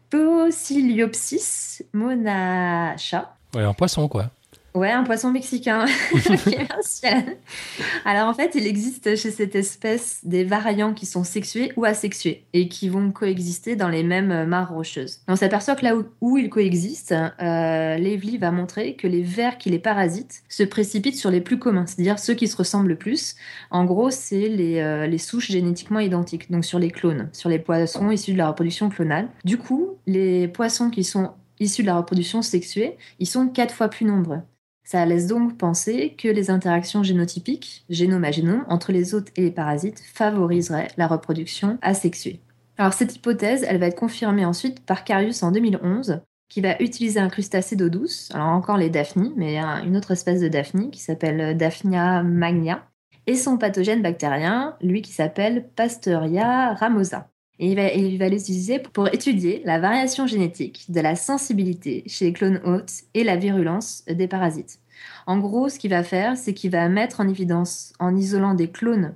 Pociliopsis monacha. Ouais, un poisson quoi. Ouais, un poisson mexicain. Alors en fait, il existe chez cette espèce des variants qui sont sexués ou asexués et qui vont coexister dans les mêmes mares rocheuses. On s'aperçoit que là où, ils coexistent, euh, va montrer que les vers qui les parasitent se précipitent sur les plus communs, c'est-à-dire ceux qui se ressemblent le plus. En gros, c'est les, euh, les souches génétiquement identiques, donc sur les clones, sur les poissons issus de la reproduction clonale. Du coup, les poissons qui sont issus de la reproduction sexuée, ils sont quatre fois plus nombreux. Ça laisse donc penser que les interactions génotypiques, génome à génome, entre les hôtes et les parasites favoriseraient la reproduction asexuée. Alors cette hypothèse, elle va être confirmée ensuite par Carius en 2011, qui va utiliser un crustacé d'eau douce, alors encore les daphnies, mais une autre espèce de daphnie qui s'appelle Daphnia magna, et son pathogène bactérien, lui qui s'appelle Pasteuria ramosa. Et il va, il va l'utiliser pour étudier la variation génétique de la sensibilité chez les clones hôtes et la virulence des parasites. En gros, ce qu'il va faire, c'est qu'il va mettre en évidence, en isolant des clones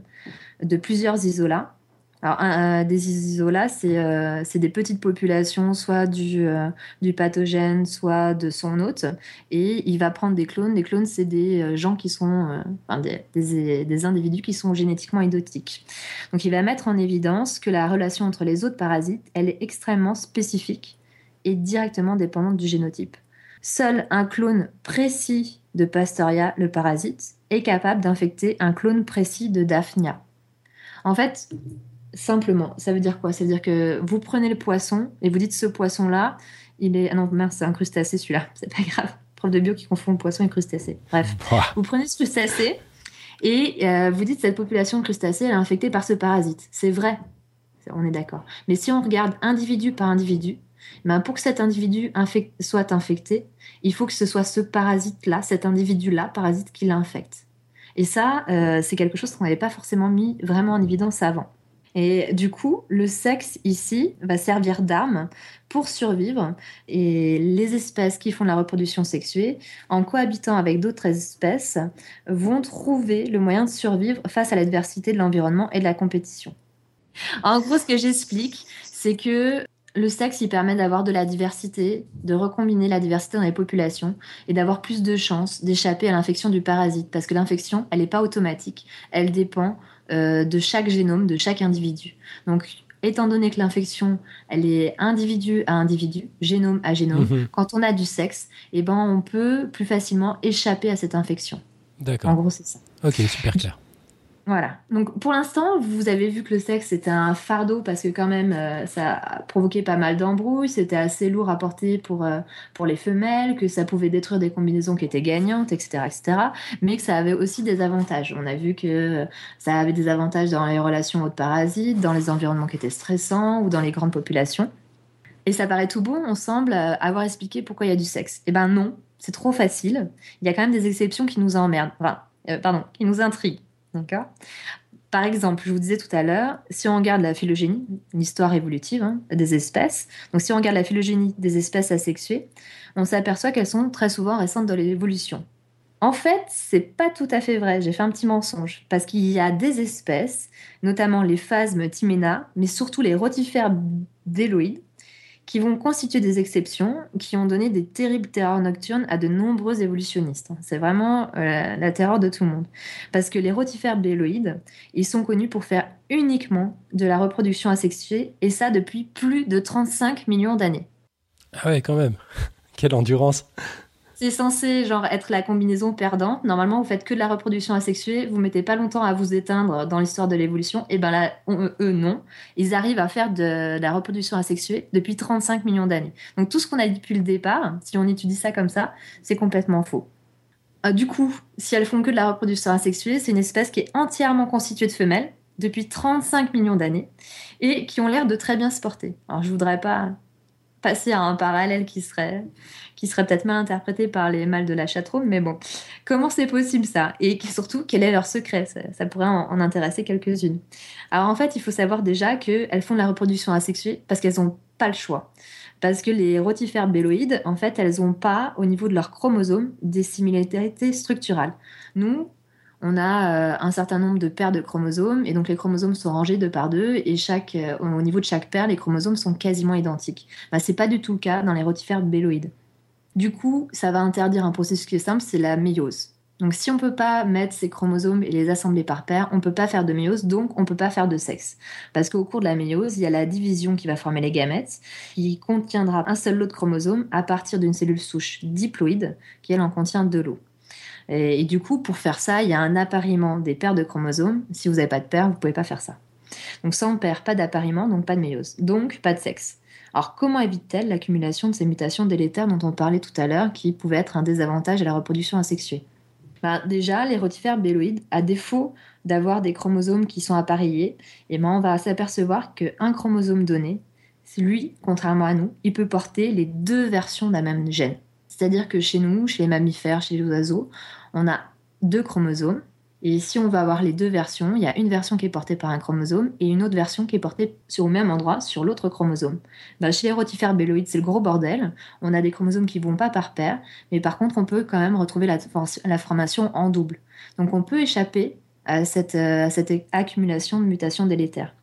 de plusieurs isolats, alors, des isolats, euh, c'est des petites populations, soit du, euh, du, pathogène, soit de son hôte. Et il va prendre des clones. Des clones, c'est des euh, gens qui sont, enfin, des, des, individus qui sont génétiquement identiques. Donc, il va mettre en évidence que la relation entre les autres parasites, elle est extrêmement spécifique et directement dépendante du génotype. Seul un clone précis de Pasteuria, le parasite, est capable d'infecter un clone précis de Daphnia. En fait, Simplement. Ça veut dire quoi? Ça veut dire que vous prenez le poisson et vous dites ce poisson-là, il est. Ah non, mince, c'est un crustacé celui-là. C'est pas grave. Prof de bio qui confond poisson et crustacé. Bref. Vous prenez ce crustacé et euh, vous dites cette population de crustacés elle est infectée par ce parasite. C'est vrai. on est d'accord. Mais si on regarde individu par individu, ben pour que cet individu soit infecté, il faut que ce soit ce parasite-là, cet individu-là, parasite qui l'infecte. Et ça, euh, c'est quelque chose qu'on n'avait pas forcément mis vraiment en évidence avant. Et du coup, le sexe ici va servir d'arme pour survivre. Et les espèces qui font la reproduction sexuée, en cohabitant avec d'autres espèces, vont trouver le moyen de survivre face à l'adversité de l'environnement et de la compétition. En gros, ce que j'explique, c'est que le sexe, il permet d'avoir de la diversité, de recombiner la diversité dans les populations et d'avoir plus de chances d'échapper à l'infection du parasite. Parce que l'infection, elle n'est pas automatique. Elle dépend euh, de chaque génome, de chaque individu. Donc, étant donné que l'infection, elle est individu à individu, génome à génome, mhm. quand on a du sexe, eh ben, on peut plus facilement échapper à cette infection. D'accord. En gros, c'est ça. Ok, super clair. Voilà. Donc pour l'instant, vous avez vu que le sexe c'était un fardeau parce que quand même euh, ça a provoqué pas mal d'embrouilles, c'était assez lourd à porter pour, euh, pour les femelles, que ça pouvait détruire des combinaisons qui étaient gagnantes, etc., etc. Mais que ça avait aussi des avantages. On a vu que euh, ça avait des avantages dans les relations aux parasites, dans les environnements qui étaient stressants ou dans les grandes populations. Et ça paraît tout bon, on semble avoir expliqué pourquoi il y a du sexe. Eh ben non, c'est trop facile. Il y a quand même des exceptions qui nous emmerdent, enfin, pardon, qui nous intriguent. D'accord Par exemple, je vous disais tout à l'heure, si on regarde la phylogénie, l'histoire évolutive hein, des espèces, donc si on regarde la phylogénie des espèces asexuées, on s'aperçoit qu'elles sont très souvent récentes dans l'évolution. En fait, c'est pas tout à fait vrai. J'ai fait un petit mensonge parce qu'il y a des espèces, notamment les phasmes timena, mais surtout les rotifères déloïdes, qui vont constituer des exceptions, qui ont donné des terribles terreurs nocturnes à de nombreux évolutionnistes. C'est vraiment euh, la terreur de tout le monde. Parce que les rotifères béloïdes, ils sont connus pour faire uniquement de la reproduction asexuée, et ça depuis plus de 35 millions d'années. Ah ouais, quand même. Quelle endurance c'est censé genre être la combinaison perdante. Normalement, vous faites que de la reproduction asexuée, vous mettez pas longtemps à vous éteindre dans l'histoire de l'évolution. Et ben là, eux non, ils arrivent à faire de, la reproduction asexuée depuis 35 millions d'années. Donc tout ce qu'on a dit depuis le départ, si on étudie ça comme ça, c'est complètement faux. Euh, du coup, si elles font que de la reproduction asexuée, c'est une espèce qui est entièrement constituée de femelles depuis 35 millions d'années et qui ont l'air de très bien se porter. Alors je voudrais pas passer à un parallèle qui serait qui serait peut-être mal interprété par les mâles de la chatroom, mais bon, comment c'est possible ça? Et surtout, quel est leur secret? Ça, pourrait en, intéresser quelques-unes. Alors en fait, il faut savoir déjà qu'elles font de la reproduction asexuée parce qu'elles n'ont pas le choix. Parce que les rotifères béloïdes, en fait, elles n'ont pas, au niveau de leurs chromosomes, des similarités structurales. Nous, on a euh, un certain nombre de paires de chromosomes et donc les chromosomes sont rangés deux par deux et euh, au niveau de chaque paire, les chromosomes sont quasiment identiques. Bah, c'est pas du tout le cas dans les rotifères béloïdes. Du coup, ça va interdire un processus qui est simple, c'est la méiose. Donc si on ne peut pas mettre ces chromosomes et les assembler par paire, on ne peut pas faire de méiose, donc on ne peut pas faire de sexe. Parce qu'au cours de la méiose, il y a la division qui va former les gamètes, qui contiendra un seul lot de chromosomes à partir d'une cellule souche diploïde, qui elle en contient deux lots. Et, du coup, pour faire ça, il y a un appariement des paires de chromosomes. Si vous n'avez pas de paire, vous ne pouvez pas faire ça. Donc sans paire, pas d'appariement, donc pas de méiose. Donc pas de sexe. Alors comment évite-t-elle l'accumulation de ces mutations délétères dont on parlait tout à l'heure qui pouvaient être un désavantage à la reproduction asexuée? Bah, Déjà, les rotifères béloïdes, à défaut d'avoir des chromosomes qui sont appareillés, eh ben, on va s'apercevoir qu'un chromosome donné, lui, contrairement à nous, il peut porter les deux versions d'un même gène. C'est-à-dire que chez nous, chez les mammifères, chez les oiseaux, on a deux chromosomes et si on va avoir les deux versions, il y a une version qui est portée par un chromosome et une autre version qui est portée sur le même endroit sur l'autre chromosome. Ben, chez les rotifères béloïdes, c'est le gros bordel. On a des chromosomes qui vont pas par paire, mais par contre, on peut quand même retrouver la, formation en double. Donc, on peut échapper euh, à cette accumulation de mutations délétères.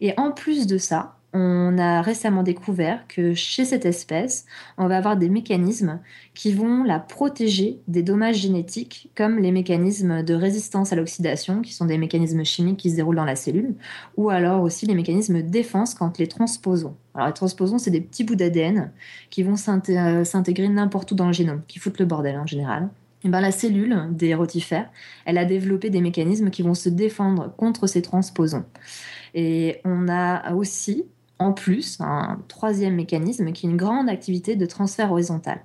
Et en plus de ça, on a récemment découvert que chez cette espèce, on va avoir des mécanismes qui vont la protéger des dommages génétiques, comme les mécanismes de résistance à l'oxydation, qui sont des mécanismes chimiques qui se déroulent dans la cellule, ou alors aussi les mécanismes de défense quand les transposons. Alors les transposons, c'est des petits bouts d'ADN qui vont euh, s'intégrer n'importe où dans le génome, qui foutent le bordel en général. Et ben, la cellule des rotifères, elle a développé des mécanismes qui vont se défendre contre ces transposons. Et on a aussi en plus un troisième mécanisme qui est une grande activité de transfert horizontal.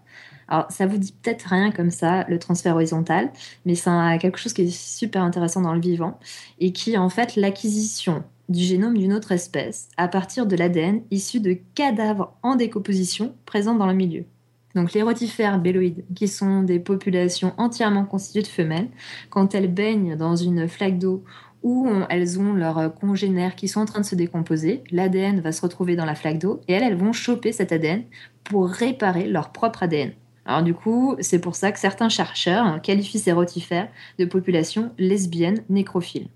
Alors, ça vous dit peut-être rien comme ça, le transfert horizontal, mais c'est quelque chose qui est super intéressant dans le vivant et qui est en fait l'acquisition du génome d'une autre espèce à partir de l'ADN issu de cadavres en décomposition présents dans le milieu. Donc les rotifères béloïdes, qui sont des populations entièrement constituées de femelles, quand elles baignent dans une flaque d'eau où elles ont leurs congénères qui sont en train de se décomposer, l'ADN va se retrouver dans la flaque d'eau et elles, elles vont choper cet ADN pour réparer leur propre ADN. Alors du coup, c'est pour ça que certains chercheurs qualifient ces rotifères de populations lesbiennes nécrophiles.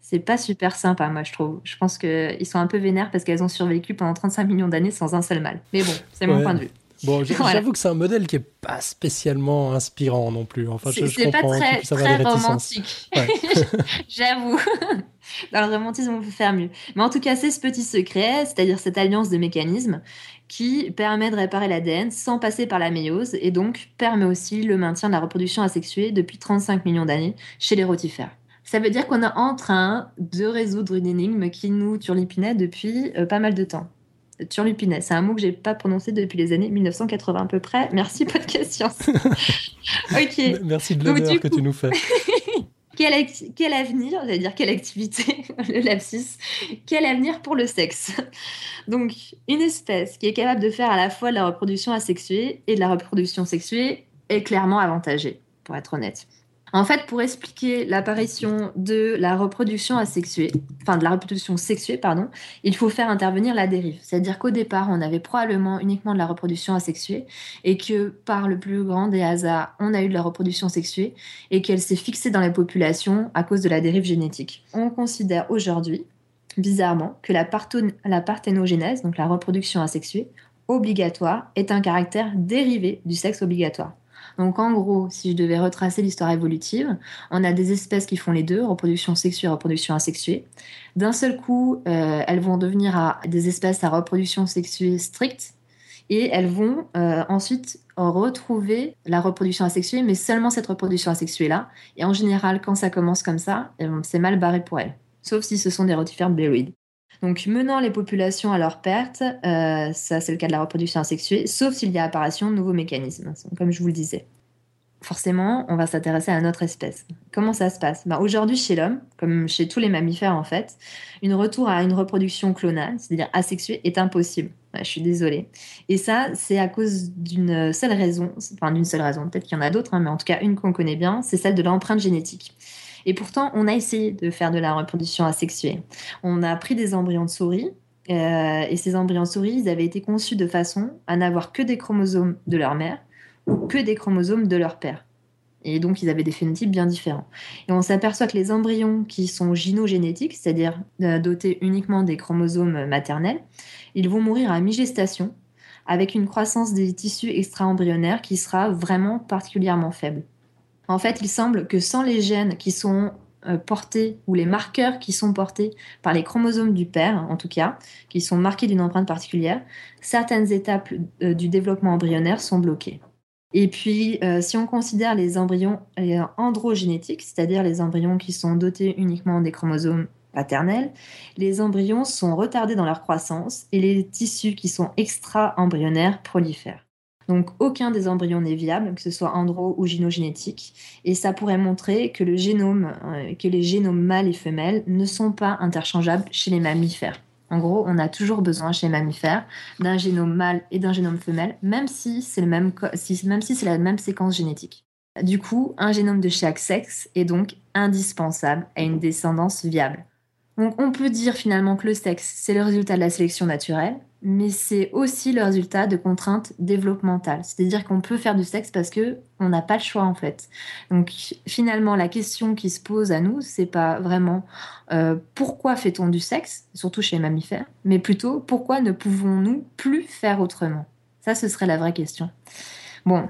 C'est pas super sympa, moi, je trouve. Je pense qu'ils sont un peu vénères parce qu'elles ont survécu pendant 35 millions d'années sans un seul mâle. Mais bon, c'est mon point de vue. Bon, j'avoue que c'est un modèle qui est pas spécialement inspirant non plus. Enfin, je, je comprends pas très, très romantique. j'avoue. Dans le romantisme, on peut faire mieux. Mais en tout cas, c'est ce petit secret, c'est-à-dire cette alliance de mécanismes qui permet de réparer l'ADN sans passer par la méiose et donc permet aussi le maintien de la reproduction asexuée depuis 35 millions d'années chez les rotifères. Ça veut dire qu'on est en train de résoudre une énigme qui nous turlupinait depuis euh, pas mal de temps. Turlupinait, c'est un mot que j'ai pas prononcé depuis les années 1980 à peu près. Merci podcast science. ok. Merci de l'honneur que tu nous fais. quel, quel, avenir, j'allais dire quelle activité, le lapsus, quel avenir pour le sexe? Donc, une espèce qui est capable de faire à la fois de la reproduction asexuée et de la reproduction sexuée est clairement avantagée, pour être honnête. En fait, pour expliquer l'apparition de la reproduction asexuée, enfin de la reproduction sexuée, pardon, il faut faire intervenir la dérive. C'est-à-dire qu'au départ, on avait probablement uniquement de la reproduction asexuée et que par le plus grand des hasards, on a eu de la reproduction sexuée et qu'elle s'est fixée dans les populations à cause de la dérive génétique. On considère aujourd'hui, bizarrement, que la, la parthénogénèse, donc la reproduction asexuée, obligatoire, est un caractère dérivé du sexe obligatoire. Donc en gros, si je devais retracer l'histoire évolutive, on a des espèces qui font les deux, reproduction sexuée et reproduction asexuée. D'un seul coup, euh, elles vont devenir des espèces à reproduction sexuée stricte et elles vont euh, ensuite retrouver la reproduction asexuée, mais seulement cette reproduction asexuée-là. Et en général, quand ça commence comme ça, ben, c'est mal barré pour elles, sauf si ce sont des rotifères béloïdes. Donc, menant les populations à leur perte, euh, ça c'est le cas de la reproduction asexuée, sauf s'il y a apparition de nouveaux mécanismes, comme je vous le disais. Forcément, on va s'intéresser à notre espèce. Comment ça se passe? Bah, Aujourd'hui, chez l'homme, comme chez tous les mammifères en fait, une retour à une reproduction clonale, c'est-à-dire asexuée, est impossible. je suis désolée. Et ça, c'est à cause d'une seule raison, enfin d'une seule raison, peut-être qu'il y en a d'autres, hein, mais en tout cas une qu'on connaît bien, c'est celle de l'empreinte génétique. Et pourtant, on a essayé de faire de la reproduction asexuée. On a pris des embryons de souris, euh, et ces embryons de souris, ils avaient été conçus de façon à n'avoir que des chromosomes de leur mère ou que des chromosomes de leur père. Et donc, ils avaient des phénotypes bien différents. Et on s'aperçoit que les embryons qui sont gynogénétiques, c'est-à-dire euh, dotés uniquement des chromosomes maternels, ils vont mourir à mi-gestation avec une croissance des tissus extra-embryonnaires qui sera vraiment particulièrement faible. En fait, il semble que sans les gènes qui sont euh, portés, ou les marqueurs qui sont portés par les chromosomes du père, en tout cas, qui sont marqués d'une empreinte particulière, certaines étapes euh, du développement embryonnaire sont bloquées. Et puis, euh, si on considère les embryons androgénétiques, c'est-à-dire les embryons qui sont dotés uniquement des chromosomes paternels, les embryons sont retardés dans leur croissance et les tissus qui sont extra-embryonnaires prolifèrent. Donc aucun des embryons n'est viable, que ce soit andro ou gynogénétique, et ça pourrait montrer euh, que les génomes mâles et femelles ne sont pas interchangeables chez les mammifères. En gros, on a toujours besoin chez les mammifères d'un génome mâle et d'un génome femelle, même si c'est même si c'est la même séquence génétique. Du coup, un génome de chaque sexe est donc indispensable à une descendance viable. Donc on peut dire finalement que le sexe, c'est le résultat de la sélection naturelle, mais c'est aussi le résultat de contraintes développementales. C'est-à-dire qu'on peut faire du sexe parce que on n'a pas le choix en fait. Donc finalement, la question qui se pose à nous, c'est pas vraiment euh, pourquoi fait-on du sexe, surtout chez les mammifères, mais plutôt pourquoi ne pouvons-nous plus faire autrement? Ça, ce serait la vraie question. Bon,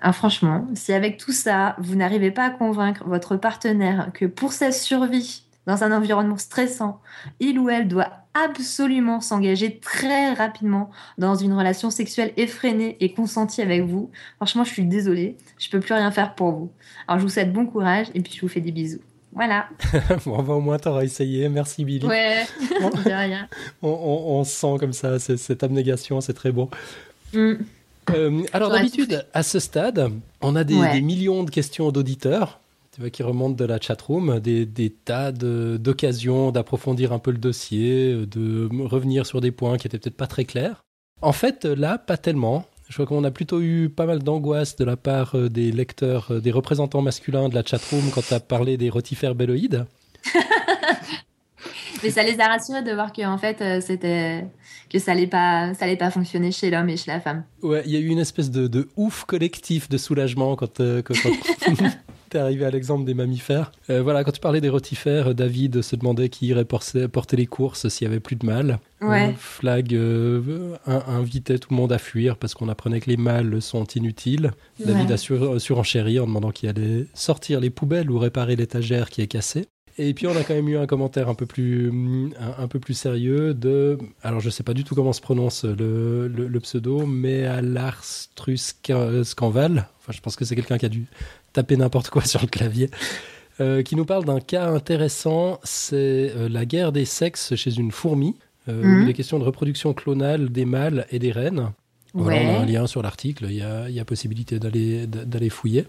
ah, franchement, si avec tout ça, vous n'arrivez pas à convaincre votre partenaire que pour sa survie, dans un environnement stressant, il ou elle doit absolument s'engager très rapidement dans une relation sexuelle effrénée et consentie avec vous. Franchement, je suis désolée, je peux plus rien faire pour vous. Alors, je vous souhaite bon courage et puis je vous fais des bisous. Voilà. bon, bah, au moins, t'auras essayé. Merci, Billy. Ouais, de rien. On, sent comme ça cette abnégation, c'est très beau. Mm. Euh, alors, d'habitude, à ce stade, on a des millions de questions d'auditeurs tu vois, qui remontent de la chatroom, des, des tas d'occasions d'approfondir un peu le dossier, de revenir sur des points qui étaient peut-être pas très clairs. En fait, là, pas tellement. Je crois qu'on a plutôt eu pas mal d'angoisse de la part euh, des lecteurs, euh, des représentants masculins de la chatroom quand tu as parlé des rotifères belloïdes. Mais ça les a rassurés de voir que en fait euh, c'était que ça allait pas ça allait pas fonctionner chez l'homme et chez la femme. Ouais, il y a eu une espèce de, de ouf collectif de soulagement quand, euh, quand, t'es arrivé à l'exemple des mammifères. Euh, voilà, quand tu parlais des rotifères, David se demandait qui irait porter, les courses s'il y avait plus de mâles. Ouais. Flag invitait tout le monde à fuir parce qu'on apprenait que les mâles sont inutiles. David a sur, surenchéri en demandant qu'il allait sortir les poubelles ou réparer l'étagère qui est cassée. Et puis on a quand même eu un commentaire un peu plus, un, peu plus sérieux de, alors je sais pas du tout comment se prononce le, le, pseudo, mais Alarstruscanval, enfin je pense que c'est quelqu'un qui a dû taper n'importe quoi sur le clavier, euh, qui nous parle d'un cas intéressant, c'est euh, la guerre des sexes chez une fourmi, euh, mm il est question de reproduction clonale des mâles et des reines. Voilà, on a un lien sur l'article, il y a, y a possibilité d'aller fouiller.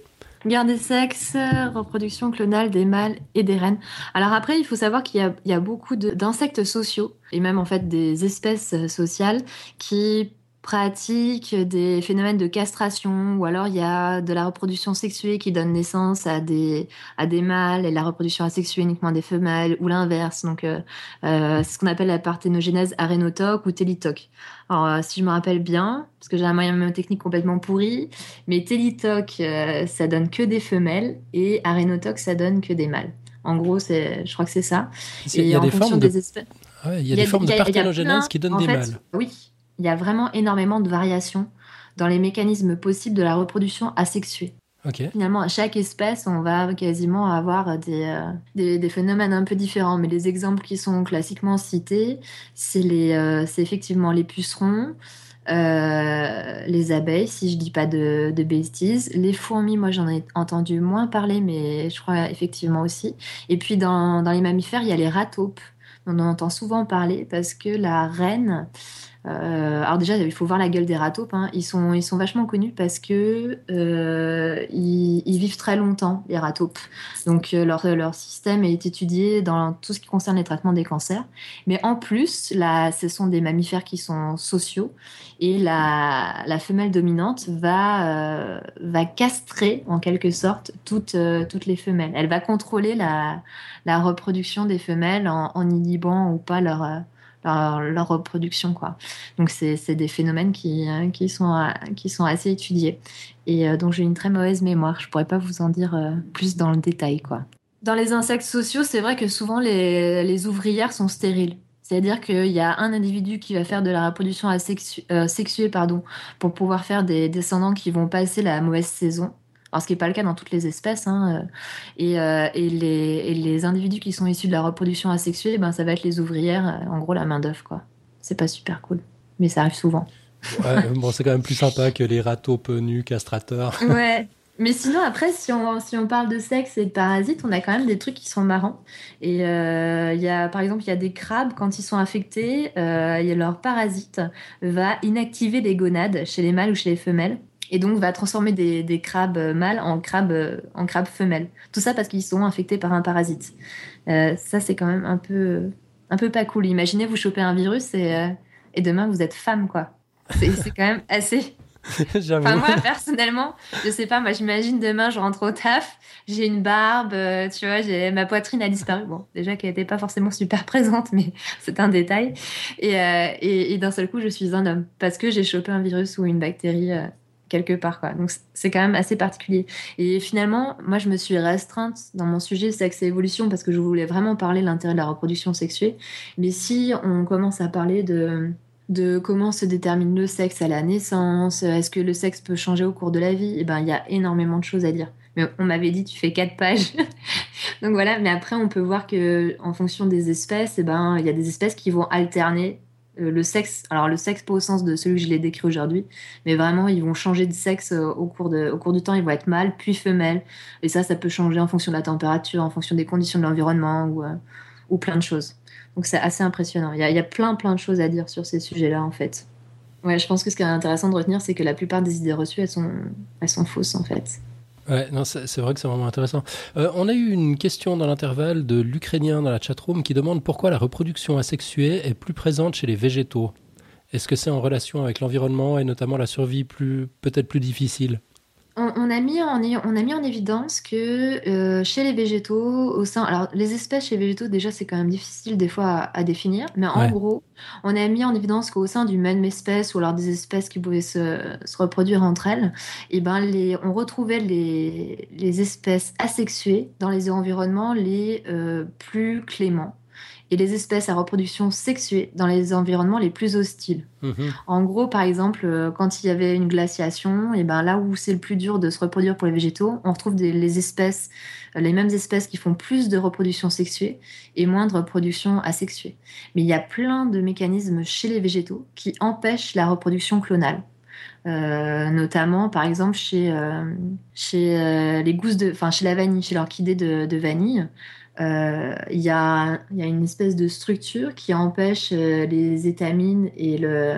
Guerre des sexes, reproduction clonale des mâles et des reines. Alors après, il faut savoir qu'il y, y, a beaucoup d'insectes sociaux et même en fait des espèces sociales qui pratique des phénomènes de castration, ou alors il y a de la reproduction sexuée qui donne naissance à des, à des mâles et la reproduction asexuée uniquement des femelles, ou l'inverse. Donc, euh, euh, c'est ce qu'on appelle la parthénogénèse arénotoque ou télitoque. Alors, euh, si je me rappelle bien, parce que j'ai un moyen technique complètement pourri, mais télitoque, ça donne que des femelles, et arénotoque, ça donne que des mâles. En gros, c'est, je crois que c'est ça. Il y a, des formes de... espèces... il y a, des formes de parthénogénèse qui donnent des mâles. Oui, il y a vraiment énormément de variations dans les mécanismes possibles de la reproduction asexuée. Finalement, à chaque espèce, on va quasiment avoir des, euh, des, phénomènes un peu différents. Mais les exemples qui sont classiquement cités, c'est euh, effectivement les pucerons, euh, les abeilles, si je dis pas de, de bêtises. Les fourmis, moi j'en ai entendu moins parler, mais je crois effectivement aussi. Et puis dans, dans les mammifères, il y a les rataupes. On en entend souvent parler parce que la reine euh, alors déjà, il faut voir la gueule des ratopes. Hein. Ils, sont, ils sont vachement connus parce que euh, ils, vivent très longtemps, les ratopes. Donc euh, leur, leur système est étudié dans tout ce qui concerne les traitements des cancers. Mais en plus, là, ce sont des mammifères qui sont sociaux et la, la femelle dominante va, va castrer en quelque sorte toutes, toutes les femelles. Elle va contrôler la, la reproduction des femelles en inhibant ou pas leur leur, reproduction. Quoi. Donc, c'est des phénomènes qui, euh, qui, sont, euh, qui sont assez étudiés. Et euh, donc, j'ai une très mauvaise mémoire. Je pourrais pas vous en dire plus dans le détail. Quoi. Dans les insectes sociaux, c'est vrai que souvent les, les ouvrières sont stériles. C'est-à-dire qu'il y a un individu qui va faire de la reproduction sexuée pardon, pour pouvoir faire des descendants qui vont passer la mauvaise saison. Alors, ce qui n'est pas le cas dans toutes les espèces. Hein, euh, et, euh, et, les, les, individus qui sont issus de la reproduction asexuée, ben, ça va être les ouvrières, euh, en gros la main-d'œuvre. quoi. C'est pas super cool, mais ça arrive souvent. Ouais, bon, c'est quand même plus sympa que les râteaux nus castrateurs. Ouais. Mais sinon, après, si on, si on parle de sexe et de parasites, on a quand même des trucs qui sont marrants. Et il y a, par exemple, il y a des crabes, quand ils sont infectés, euh, leur parasite va inactiver les gonades chez les mâles ou chez les femelles et donc va transformer des, crabes mâles en crabes, en crabes femelles. Tout ça parce qu'ils sont infectés par un parasite. Euh, ça, c'est quand même un peu, un peu pas cool. Imaginez, vous chopez un virus et, euh, et demain, vous êtes femme, quoi. C'est quand même assez... Enfin, moi, personnellement, je sais pas, moi, j'imagine demain, je rentre au taf, j'ai une barbe, euh, tu vois, j'ai ma poitrine a disparu. Bon, déjà qu'elle n'était pas forcément super présente, mais c'est un détail. Et, et, et d'un seul coup, je suis un homme parce que j'ai chopé un virus ou une bactérie quelque part. Quoi. Donc c'est quand même assez particulier. Et finalement, moi, je me suis restreinte dans mon sujet sexe et évolution parce que je voulais vraiment parler de l'intérêt de la reproduction sexuée. Mais si on commence à parler de de comment se détermine le sexe à la naissance, est-ce que le sexe peut changer au cours de la vie, et eh ben il y a énormément de choses à dire. Mais on m'avait dit tu fais quatre pages. Donc voilà, mais après on peut voir que en fonction des espèces, et eh ben il y a des espèces qui vont alterner le sexe, alors le sexe pas au sens de celui que je l'ai décrit aujourd'hui, mais vraiment ils vont changer de sexe euh, au cours, de, au cours du temps, ils vont être mâles puis femelles, et ça, ça peut changer en fonction de la température, en fonction des conditions de l'environnement ou, euh, ou plein de choses. Donc c'est assez impressionnant. Il y, a, il y, a, plein plein de choses à dire sur ces sujets-là en fait. Ouais, je pense que ce qui est intéressant de retenir, c'est que la plupart des idées reçues, elles sont, elles sont fausses en fait. Ouais, non, c'est vrai que c'est vraiment intéressant. Euh, on a eu une question dans l'intervalle de l'Ukrainien dans la chatroom qui demande pourquoi la reproduction asexuée est plus présente chez les végétaux. Est-ce que c'est en relation avec l'environnement et notamment la survie plus peut-être plus difficile? On, a mis en, on a mis en évidence que euh, chez les végétaux, au sein, alors les espèces chez les végétaux, déjà c'est quand même difficile des fois à, définir, mais en gros, on a mis en évidence qu'au sein d'une même espèce ou alors des espèces qui pouvaient se, reproduire entre elles, et eh ben les, on retrouvait les, les espèces asexuées dans les environnements les euh, plus cléments et les espèces à reproduction sexuée dans les environnements les plus hostiles. Mhm. En gros, par exemple, euh, quand il y avait une glaciation, et ben là où c'est le plus dur de se reproduire pour les végétaux, on retrouve des, les espèces, euh, les mêmes espèces qui font plus de reproduction sexuée et moins de reproduction asexuée. Mais il y a plein de mécanismes chez les végétaux qui empêchent la reproduction clonale. Euh, notamment par exemple chez, chez les gousses de, enfin chez la vanille, chez l'orchidée de, de vanille, euh, il y, a, une espèce de structure qui empêche euh, les étamines et le,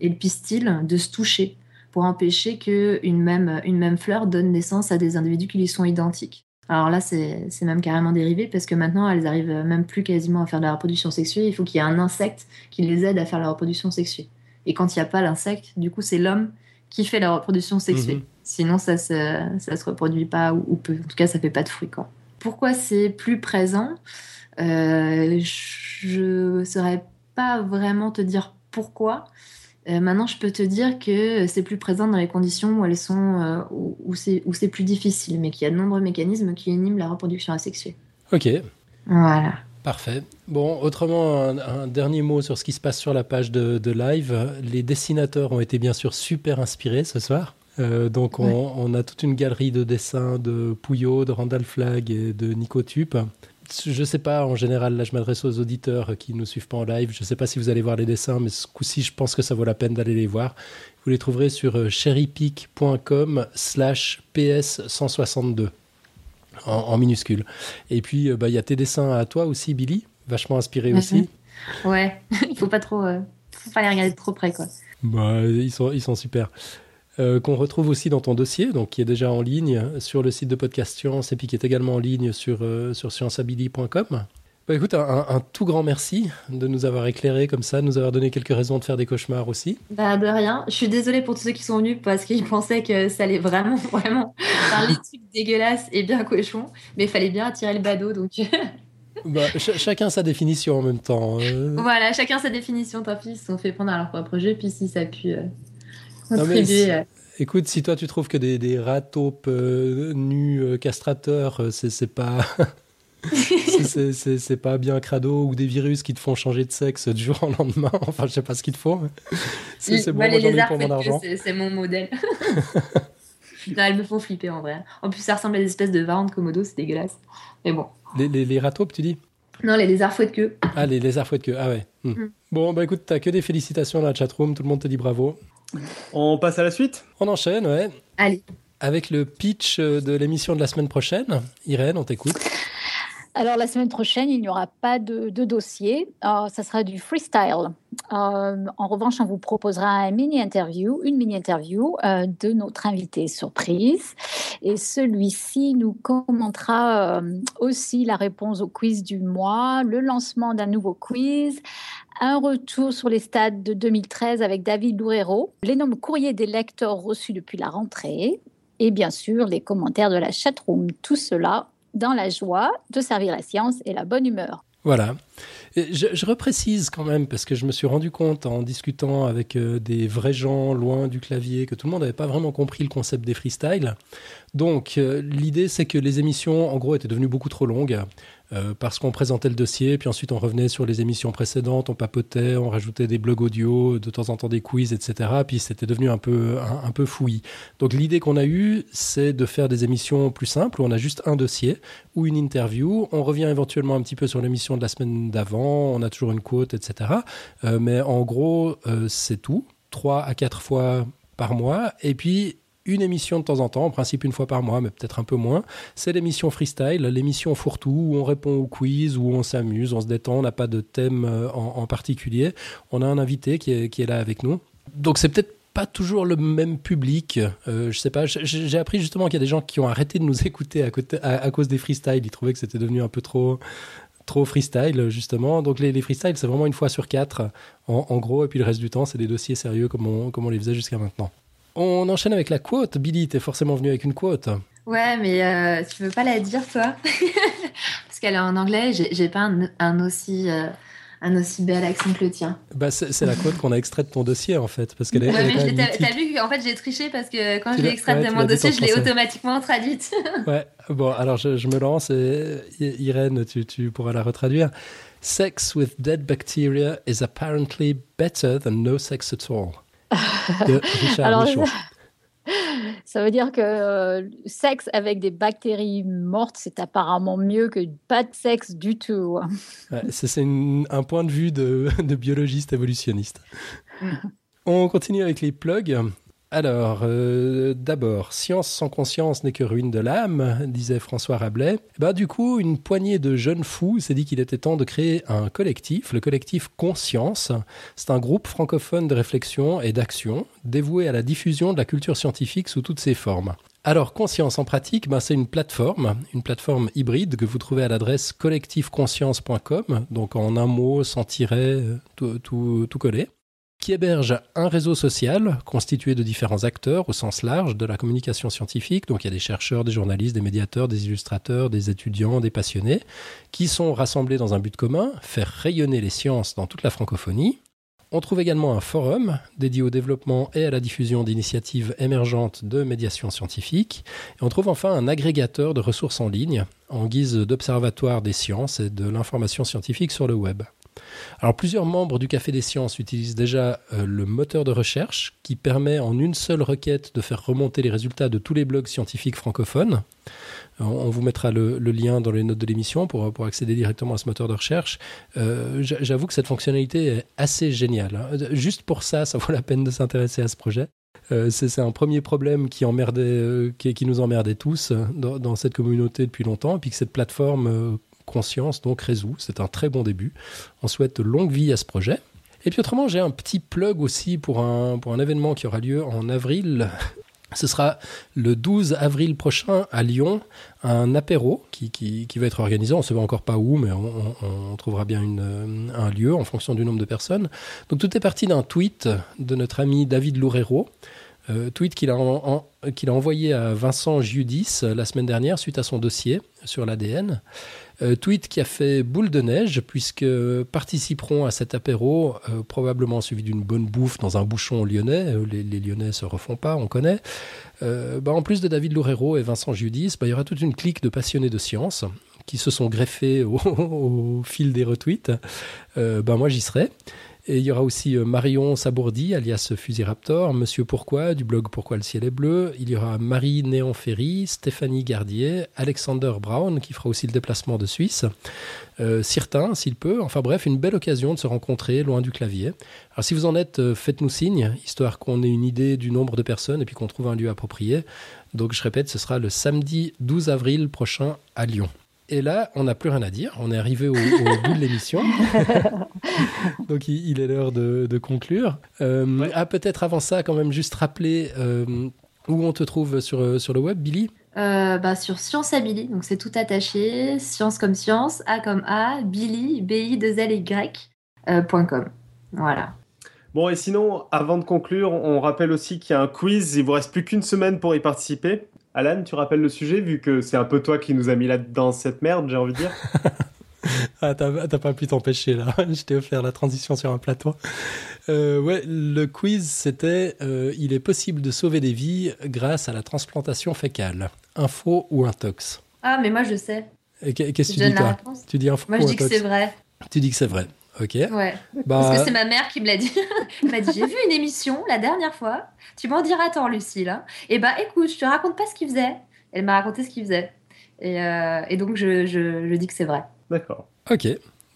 et le pistil de se toucher pour empêcher qu'une même, une même fleur donne naissance à des individus qui lui sont identiques. Alors là, c'est même carrément dérivé parce que maintenant, elles arrivent même plus quasiment à faire de la reproduction sexuée. Il faut qu'il y ait un insecte qui les aide à faire la reproduction sexuée. Et quand il n'y a pas l'insecte, du coup, c'est l'homme qui fait la reproduction sexuée. Mhm. Sinon, ça ne se, ça se reproduit pas ou, ou, peu. En tout cas, ça fait pas de fruits. Quoi. Pourquoi c'est plus présent euh, Je ne saurais pas vraiment te dire pourquoi. Euh, maintenant, je peux te dire que c'est plus présent dans les conditions où elles sont euh, où, c'est plus difficile, mais qu'il y a de nombreux mécanismes qui inhibent la reproduction asexuée. Ok. Voilà. Parfait. Bon, autrement, un, dernier mot sur ce qui se passe sur la page de, de, live. Les dessinateurs ont été bien sûr super inspirés ce soir. Euh, donc on, a toute une galerie de dessins de Pouillot, de Randall Flagg et de Nico Tup. Je ne sais pas, en général, là je m'adresse aux auditeurs qui ne nous suivent pas en live. Je ne sais pas si vous allez voir les dessins, mais ce coup-ci, je pense que ça vaut la peine d'aller les voir. Vous les trouverez sur euh, cherrypeak.com slash ps162 en, minuscule. Et puis, euh, bah, il y a tes dessins à toi aussi, Billy, vachement inspiré aussi. Ouais, il faut pas trop, faut pas les regarder trop près, quoi. Bah, ils sont, ils sont super. Euh, qu'on retrouve aussi dans ton dossier, donc qui est déjà en ligne sur le site de Podcast Science et puis qui est également en ligne sur, euh, sur. Bah, écoute, un, tout grand merci de nous avoir éclairé comme ça, de nous avoir donné quelques raisons de faire des cauchemars aussi. Bah, de rien. Je suis désolée pour tous ceux qui sont venus parce qu'ils pensaient que ça allait vraiment, vraiment faire les trucs dégueulasses et bien cochon, mais il fallait bien attirer le badaud, donc. bah, chacun sa définition en même temps. Euh. Voilà, chacun sa définition. Tant pis, ils se sont fait prendre à leur propre jeu, puis si ça pu euh, écoute, si toi tu trouves que des, des rats taupes euh, nus euh, castrateurs, c'est pas. c'est pas bien crado ou des virus qui te font changer de sexe du jour au lendemain. Enfin, je sais pas ce qu'il te faut. C'est bon, moi j'en ai pour mon argent. C'est mon modèle. elles me font flipper en vrai. En plus, ça ressemble à des espèces de variantes Komodo, c'est dégueulasse. Mais bon. Les, les, les rats taupes, tu dis? Non, les lézards fouet de queue. Ah, les lézards fouet de queue. Ah ouais. Hmm. Mm. Bon, bah écoute, t'as que des félicitations dans la chatroom. Tout le monde te dit bravo. On passe à la suite? On enchaîne, ouais. Allez. Avec le pitch de l'émission de la semaine prochaine. Irène, on t'écoute. Alors, la semaine prochaine, il n'y aura pas de, dossier. Euh, ça sera du freestyle. Euh, en revanche, on vous proposera un mini-interview, une mini-interview euh, de notre invité surprise. Et celui-ci nous commentera aussi la réponse au quiz du mois, le lancement d'un nouveau quiz, un retour sur les stades de 2013 avec David Loureiro, l'énorme courrier des lecteurs reçus depuis la rentrée et bien sûr les commentaires de la chatroom. Tout cela dans la joie de servir la science et la bonne humeur. Voilà. Je, je, reprécise quand même, parce que je me suis rendu compte en discutant avec euh, des vrais gens loin du clavier que tout le monde n'avait pas vraiment compris le concept des freestyles. Donc, euh, l'idée, c'est que les émissions, en gros, étaient devenues beaucoup trop longues. Euh, parce qu'on présentait le dossier, puis ensuite on revenait sur les émissions précédentes, on papotait, on rajoutait des blogs audio, de temps en temps des quiz, etc. Puis c'était devenu un peu, un, peu fouillis. Donc l'idée qu'on a eue, c'est de faire des émissions plus simples, où on a juste un dossier ou une interview. On revient éventuellement un petit peu sur l'émission de la semaine d'avant, on a toujours une quote, etc. Euh, mais en gros, euh, c'est tout. Trois à quatre fois par mois. Et puis, une émission de temps en temps, en principe une fois par mois, mais peut-être un peu moins. C'est l'émission freestyle, l'émission fourre-tout, où on répond aux quiz, où on s'amuse, on se détend, on n'a pas de thème euh, en, particulier. On a un invité qui est, là avec nous. Donc c'est peut-être pas toujours le même public. Euh, je sais pas. J'ai appris justement qu'il y a des gens qui ont arrêté de nous écouter à, cause des freestyles. Ils trouvaient que c'était devenu un peu trop trop freestyle justement. Donc les, les freestyles, c'est vraiment une fois sur quatre en, gros, et puis le reste du temps, c'est des dossiers sérieux comme on, comme on les faisait jusqu'à maintenant. On enchaîne avec la quote. Billy, t'es forcément venu avec une quote. Ouais, mais euh, tu veux pas la dire toi? Parce qu'elle est en anglais. J'ai pas un, aussi euh, un aussi bel accent que le tien. Bah, c'est la quote qu'on a extraite de ton dossier en fait. Parce qu'elle est, T'as vu qu'en fait j'ai triché parce que quand je l'ai extraite de mon dossier, je l'ai automatiquement traduite. ouais, bon, alors je, me lance et Irène, tu, tu pourras la retraduire. Sex with dead bacteria is apparently better than no sex at all. De Richard alors, ça veut dire que euh, sexe avec des bactéries mortes, c'est apparemment mieux que pas de sexe du tout. c'est un point de vue de, de biologiste évolutionniste. On continue avec les plugs. Alors, euh, d'abord, science sans conscience n'est que ruine de l'âme, disait François Rabelais. Bah, du coup, une poignée de jeunes fous s'est dit qu'il était temps de créer un collectif, le collectif Conscience. C'est un groupe francophone de réflexion et d'action dévoué à la diffusion de la culture scientifique sous toutes ses formes. Alors, Conscience en pratique, bah, c'est une plateforme, une plateforme hybride que vous trouvez à l'adresse collectifconscience.com, donc en un mot, sans tirer, tout, tout, tout collé qui héberge un réseau social constitué de différents acteurs au sens large de la communication scientifique. Donc il y a des chercheurs, des journalistes, des médiateurs, des illustrateurs, des étudiants, des passionnés, qui sont rassemblés dans un but commun, faire rayonner les sciences dans toute la francophonie. On trouve également un forum dédié au développement et à la diffusion d'initiatives émergentes de médiation scientifique. Et on trouve enfin un agrégateur de ressources en ligne en guise d'observatoire des sciences et de l'information scientifique sur le web. Alors plusieurs membres du Café des Sciences utilisent déjà euh, le moteur de recherche qui permet en une seule requête de faire remonter les résultats de tous les blogs scientifiques francophones. On, vous mettra le, lien dans les notes de l'émission pour, pour accéder directement à ce moteur de recherche. Euh, j'avoue que cette fonctionnalité est assez géniale. Hein. Juste pour ça, ça vaut la peine de s'intéresser à ce projet. Euh, c'est un premier problème qui, emmerdait, qui, nous emmerdait tous dans, dans, cette communauté depuis longtemps, et puis que cette plateforme conscience donc résout. C'est un très bon début. On souhaite longue vie à ce projet. Et puis autrement, j'ai un petit plug aussi pour un, pour un événement qui aura lieu en avril. Ce sera le 12 avril prochain à Lyon, un apéro qui, qui, va être organisé. On ne sait encore pas où, mais on, trouvera bien une, un lieu en fonction du nombre de personnes. Donc tout est parti d'un tweet de notre ami David Loureiro. Euh, tweet qu'il a, qu'il a envoyé à Vincent Giudis la semaine dernière suite à son dossier sur l'ADN. Euh, tweet qui a fait boule de neige, puisque participeront à cet apéro, euh, probablement suivi d'une bonne bouffe dans un bouchon lyonnais. Euh, les, Lyonnais se refont pas, on connaît. Bah, en plus de David Loureiro et Vincent Giudis, bah, il y aura toute une clique de passionnés de science qui se sont greffés au, au fil des retweets. bah, moi, j'y serai. Et il y aura aussi euh, Marion Sabourdi, alias Fusiraptor, Monsieur Pourquoi, du blog Pourquoi le ciel est bleu. Il y aura Marie Néon-Ferry, Stéphanie Gardier, Alexander Brown, qui fera aussi le déplacement de Suisse, euh, Cirtin, s'il peut. Enfin bref, une belle occasion de se rencontrer loin du clavier. Alors si vous en êtes, euh, faites-nous signe, histoire qu'on ait une idée du nombre de personnes et puis qu'on trouve un lieu approprié. Donc je répète, ce sera le samedi 12 avril prochain à Lyon. Et là, on n'a plus rien à dire. On est arrivé au, bout de l'émission. Donc, il, est l'heure de, conclure. Euh, ah, peut-être avant ça, quand même, juste rappeler euh, où on te trouve sur, sur le web, Billy? Euh, bah, Sur Science à Billy. Donc, c'est tout attaché. Science comme science, A comme A, Billy, B-I-2-L-Y.com. voilà. Bon, et sinon, avant de conclure, on rappelle aussi qu'il y a un quiz. Il vous reste plus qu'une semaine pour y participer. Alan, tu rappelles le sujet, vu que c'est un peu toi qui nous a mis là dans cette merde, j'ai envie de dire. ah, t'as pas pu t'empêcher là. Je t'ai offert la transition sur un plateau. Euh, ouais, le quiz c'était euh, il est possible de sauver des vies grâce à la transplantation fécale. Info ou intox? Ah, mais moi je sais. Qu'est-ce que tu dis toi? Tu dis info Moi je dis que c'est vrai. Tu dis que c'est vrai. Ok. Ouais. Bah, Parce que c'est ma mère qui me l'a dit. Elle m'a dit J'ai vu une émission la dernière fois. Tu m'en diras tant, Lucille. Hein. Et eh bah écoute, je te raconte pas ce qu'il faisait. Elle m'a raconté ce qu'il faisait. Et, euh, et donc je, je, je dis que c'est vrai. D'accord. Ok.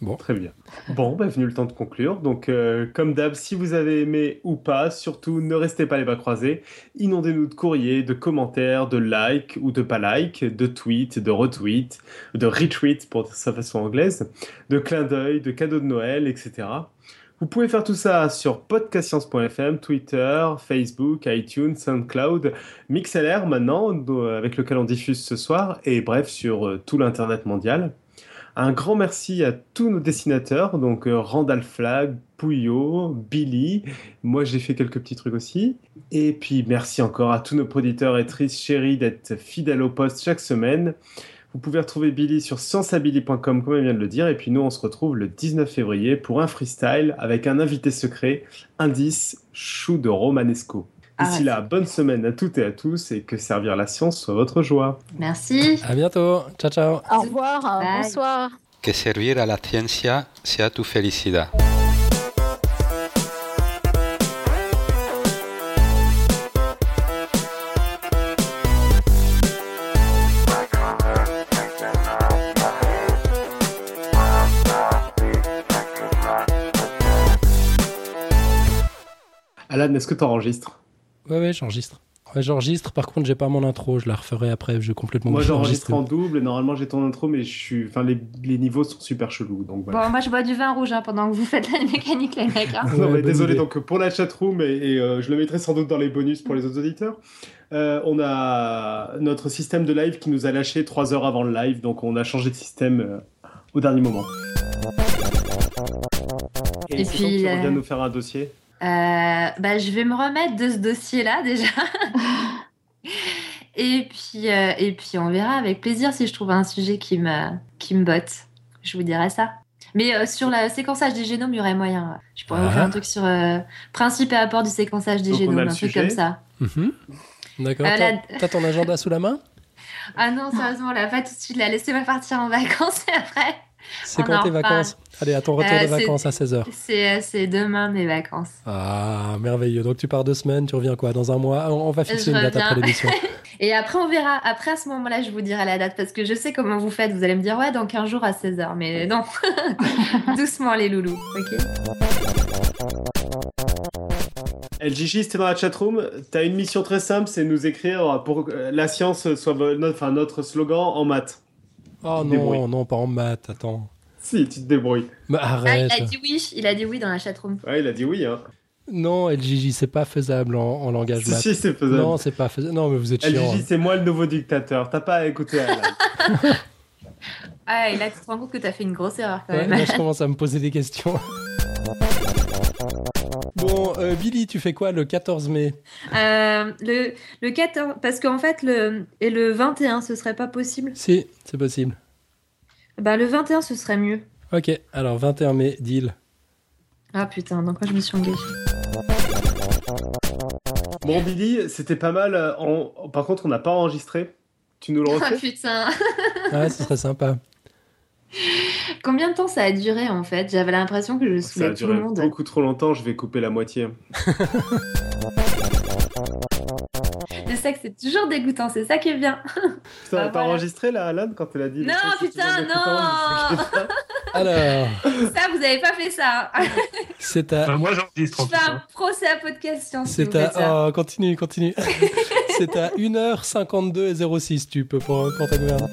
Bon. Très bien. Bon, bah, venu le temps de conclure. Donc, euh, comme d'hab, si vous avez aimé ou pas, surtout ne restez pas les bras croisés. Inondez-nous de courriers, de commentaires, de likes ou de pas likes, de tweets, de retweets, de retweets pour sa façon anglaise, de clins d'œil, de cadeaux de Noël, etc. Vous pouvez faire tout ça sur podcastscience.fm, Twitter, Facebook, iTunes, SoundCloud, MixLR maintenant, avec lequel on diffuse ce soir, et bref, sur euh, tout l'Internet mondial. Un grand merci à tous nos dessinateurs, donc euh, Randall Flag, Pouillot, Billy, moi j'ai fait quelques petits trucs aussi. Et puis merci encore à tous nos producteurs et tristes chéris d'être fidèles au poste chaque semaine. Vous pouvez retrouver Billy sur scienceabilly.com comme elle vient de le dire. Et puis nous on se retrouve le 19 février pour un freestyle avec un invité secret, Indice Chou de Romanesco. D'ici là, bonne semaine à toutes et à tous et que servir la science soit votre joie. Merci. À bientôt. Ciao, ciao. Au revoir. Bonsoir. Que servir a la ciencia sea tu felicidad. Alan, est-ce que tu enregistres Ouais, ouais, j'enregistre. Ouais, j'enregistre, par contre, j'ai pas mon intro, je la referai après, je vais complètement Moi, j'enregistre en double, normalement, j'ai ton intro, mais je suis... enfin, les, les niveaux sont super chelous. Donc Bon, moi, je bois du vin rouge hein, pendant que vous faites la mécanique, les mecs. Hein. non, mais désolé, donc pour la chatroom, et, et euh, je le mettrai sans doute dans les bonus pour les autres auditeurs, euh, on a notre système de live qui nous a lâché trois heures avant le live, donc on a changé de système euh, au dernier moment. Et, Et puis, tu euh, reviens nous faire un dossier? Bah, je vais me remettre de ce dossier-là déjà. et, puis, euh, et puis on verra avec plaisir si je trouve un sujet qui me, qui me botte. Je vous dirai ça. Mais euh, sur le séquençage des génomes, il y aurait moyen. Je pourrais vous Ah. faire un truc sur euh, principe et apport du séquençage des Donc, on génomes, un truc comme ça. Mhm. D'accord. Euh, T'as la- t'as ton agenda sous la main? Ah non, sérieusement, là, pas tout de suite. Là, laissez-moi partir en vacances et après. C'est quand tes vacances Allez, à ton retour Euh, de vacances à 16h. C'est c'est demain mes vacances. Ah, merveilleux. Donc tu pars deux semaines, tu reviens quoi Dans un mois? On on va fixer Je une date après l'émission. Et après, on verra. Après, à ce moment-là, je vous dirai la date parce que je sais comment vous faites. Vous allez me dire, ouais, dans 15 jours à 16h. Mais non, doucement, les loulous. Ok LGJ, c'était dans la chatroom. T'as une mission très simple, c'est nous écrire pour que la science soit notre, enfin, notre slogan en maths. Oh non, non, pas en maths, attends. Si, tu te débrouilles. Mais Ah, arrête. il a dit oui. Il a dit oui dans la chatroom. Ouais, il a dit oui. Hein. Non, LGJ, c'est pas faisable en, en langage Si, maths. si, c'est faisable. Non, c'est pas faisable. Non, mais vous êtes chiant. LGJ, c'est moi le nouveau dictateur. T'as pas à écouter Alan. Ah, et là, tu te rends compte que t'as fait une grosse erreur quand Ouais, même. là, je commence à me poser des questions. Bon, euh, Billy, tu fais quoi le 14 mai Euh, le, le 14, parce qu'en fait, le, et le 21, ce serait pas possible? Si, c'est possible. Bah, le 21, ce serait mieux. Ok, alors 21 mai, deal. Ah putain, dans quoi je me suis engagée? Bon, Billy, c'était pas mal. euh, en- Par contre, on n'a pas enregistré. Tu nous le Ah refais? putain Ouais, ce serait sympa. Combien de temps ça a duré en fait? J'avais l'impression que je Ça a saoulais tout le monde. beaucoup trop longtemps. Je vais couper la moitié. C'est ça que c'est toujours dégoûtant, c'est ça qui est bien. Putain, Bah, t'as voilà. enregistré là, Alan, quand elle a dit. Non, putain, je sais je pas. Alors, Ça, vous avez pas fait ça. c'est à. Enfin, moi, j'enregistre en Je fais un procès à podcast science. si C'est ça. à. Oh, continue, continue. c'est à 1h52 et 06, tu peux pour, pour ta gouverne.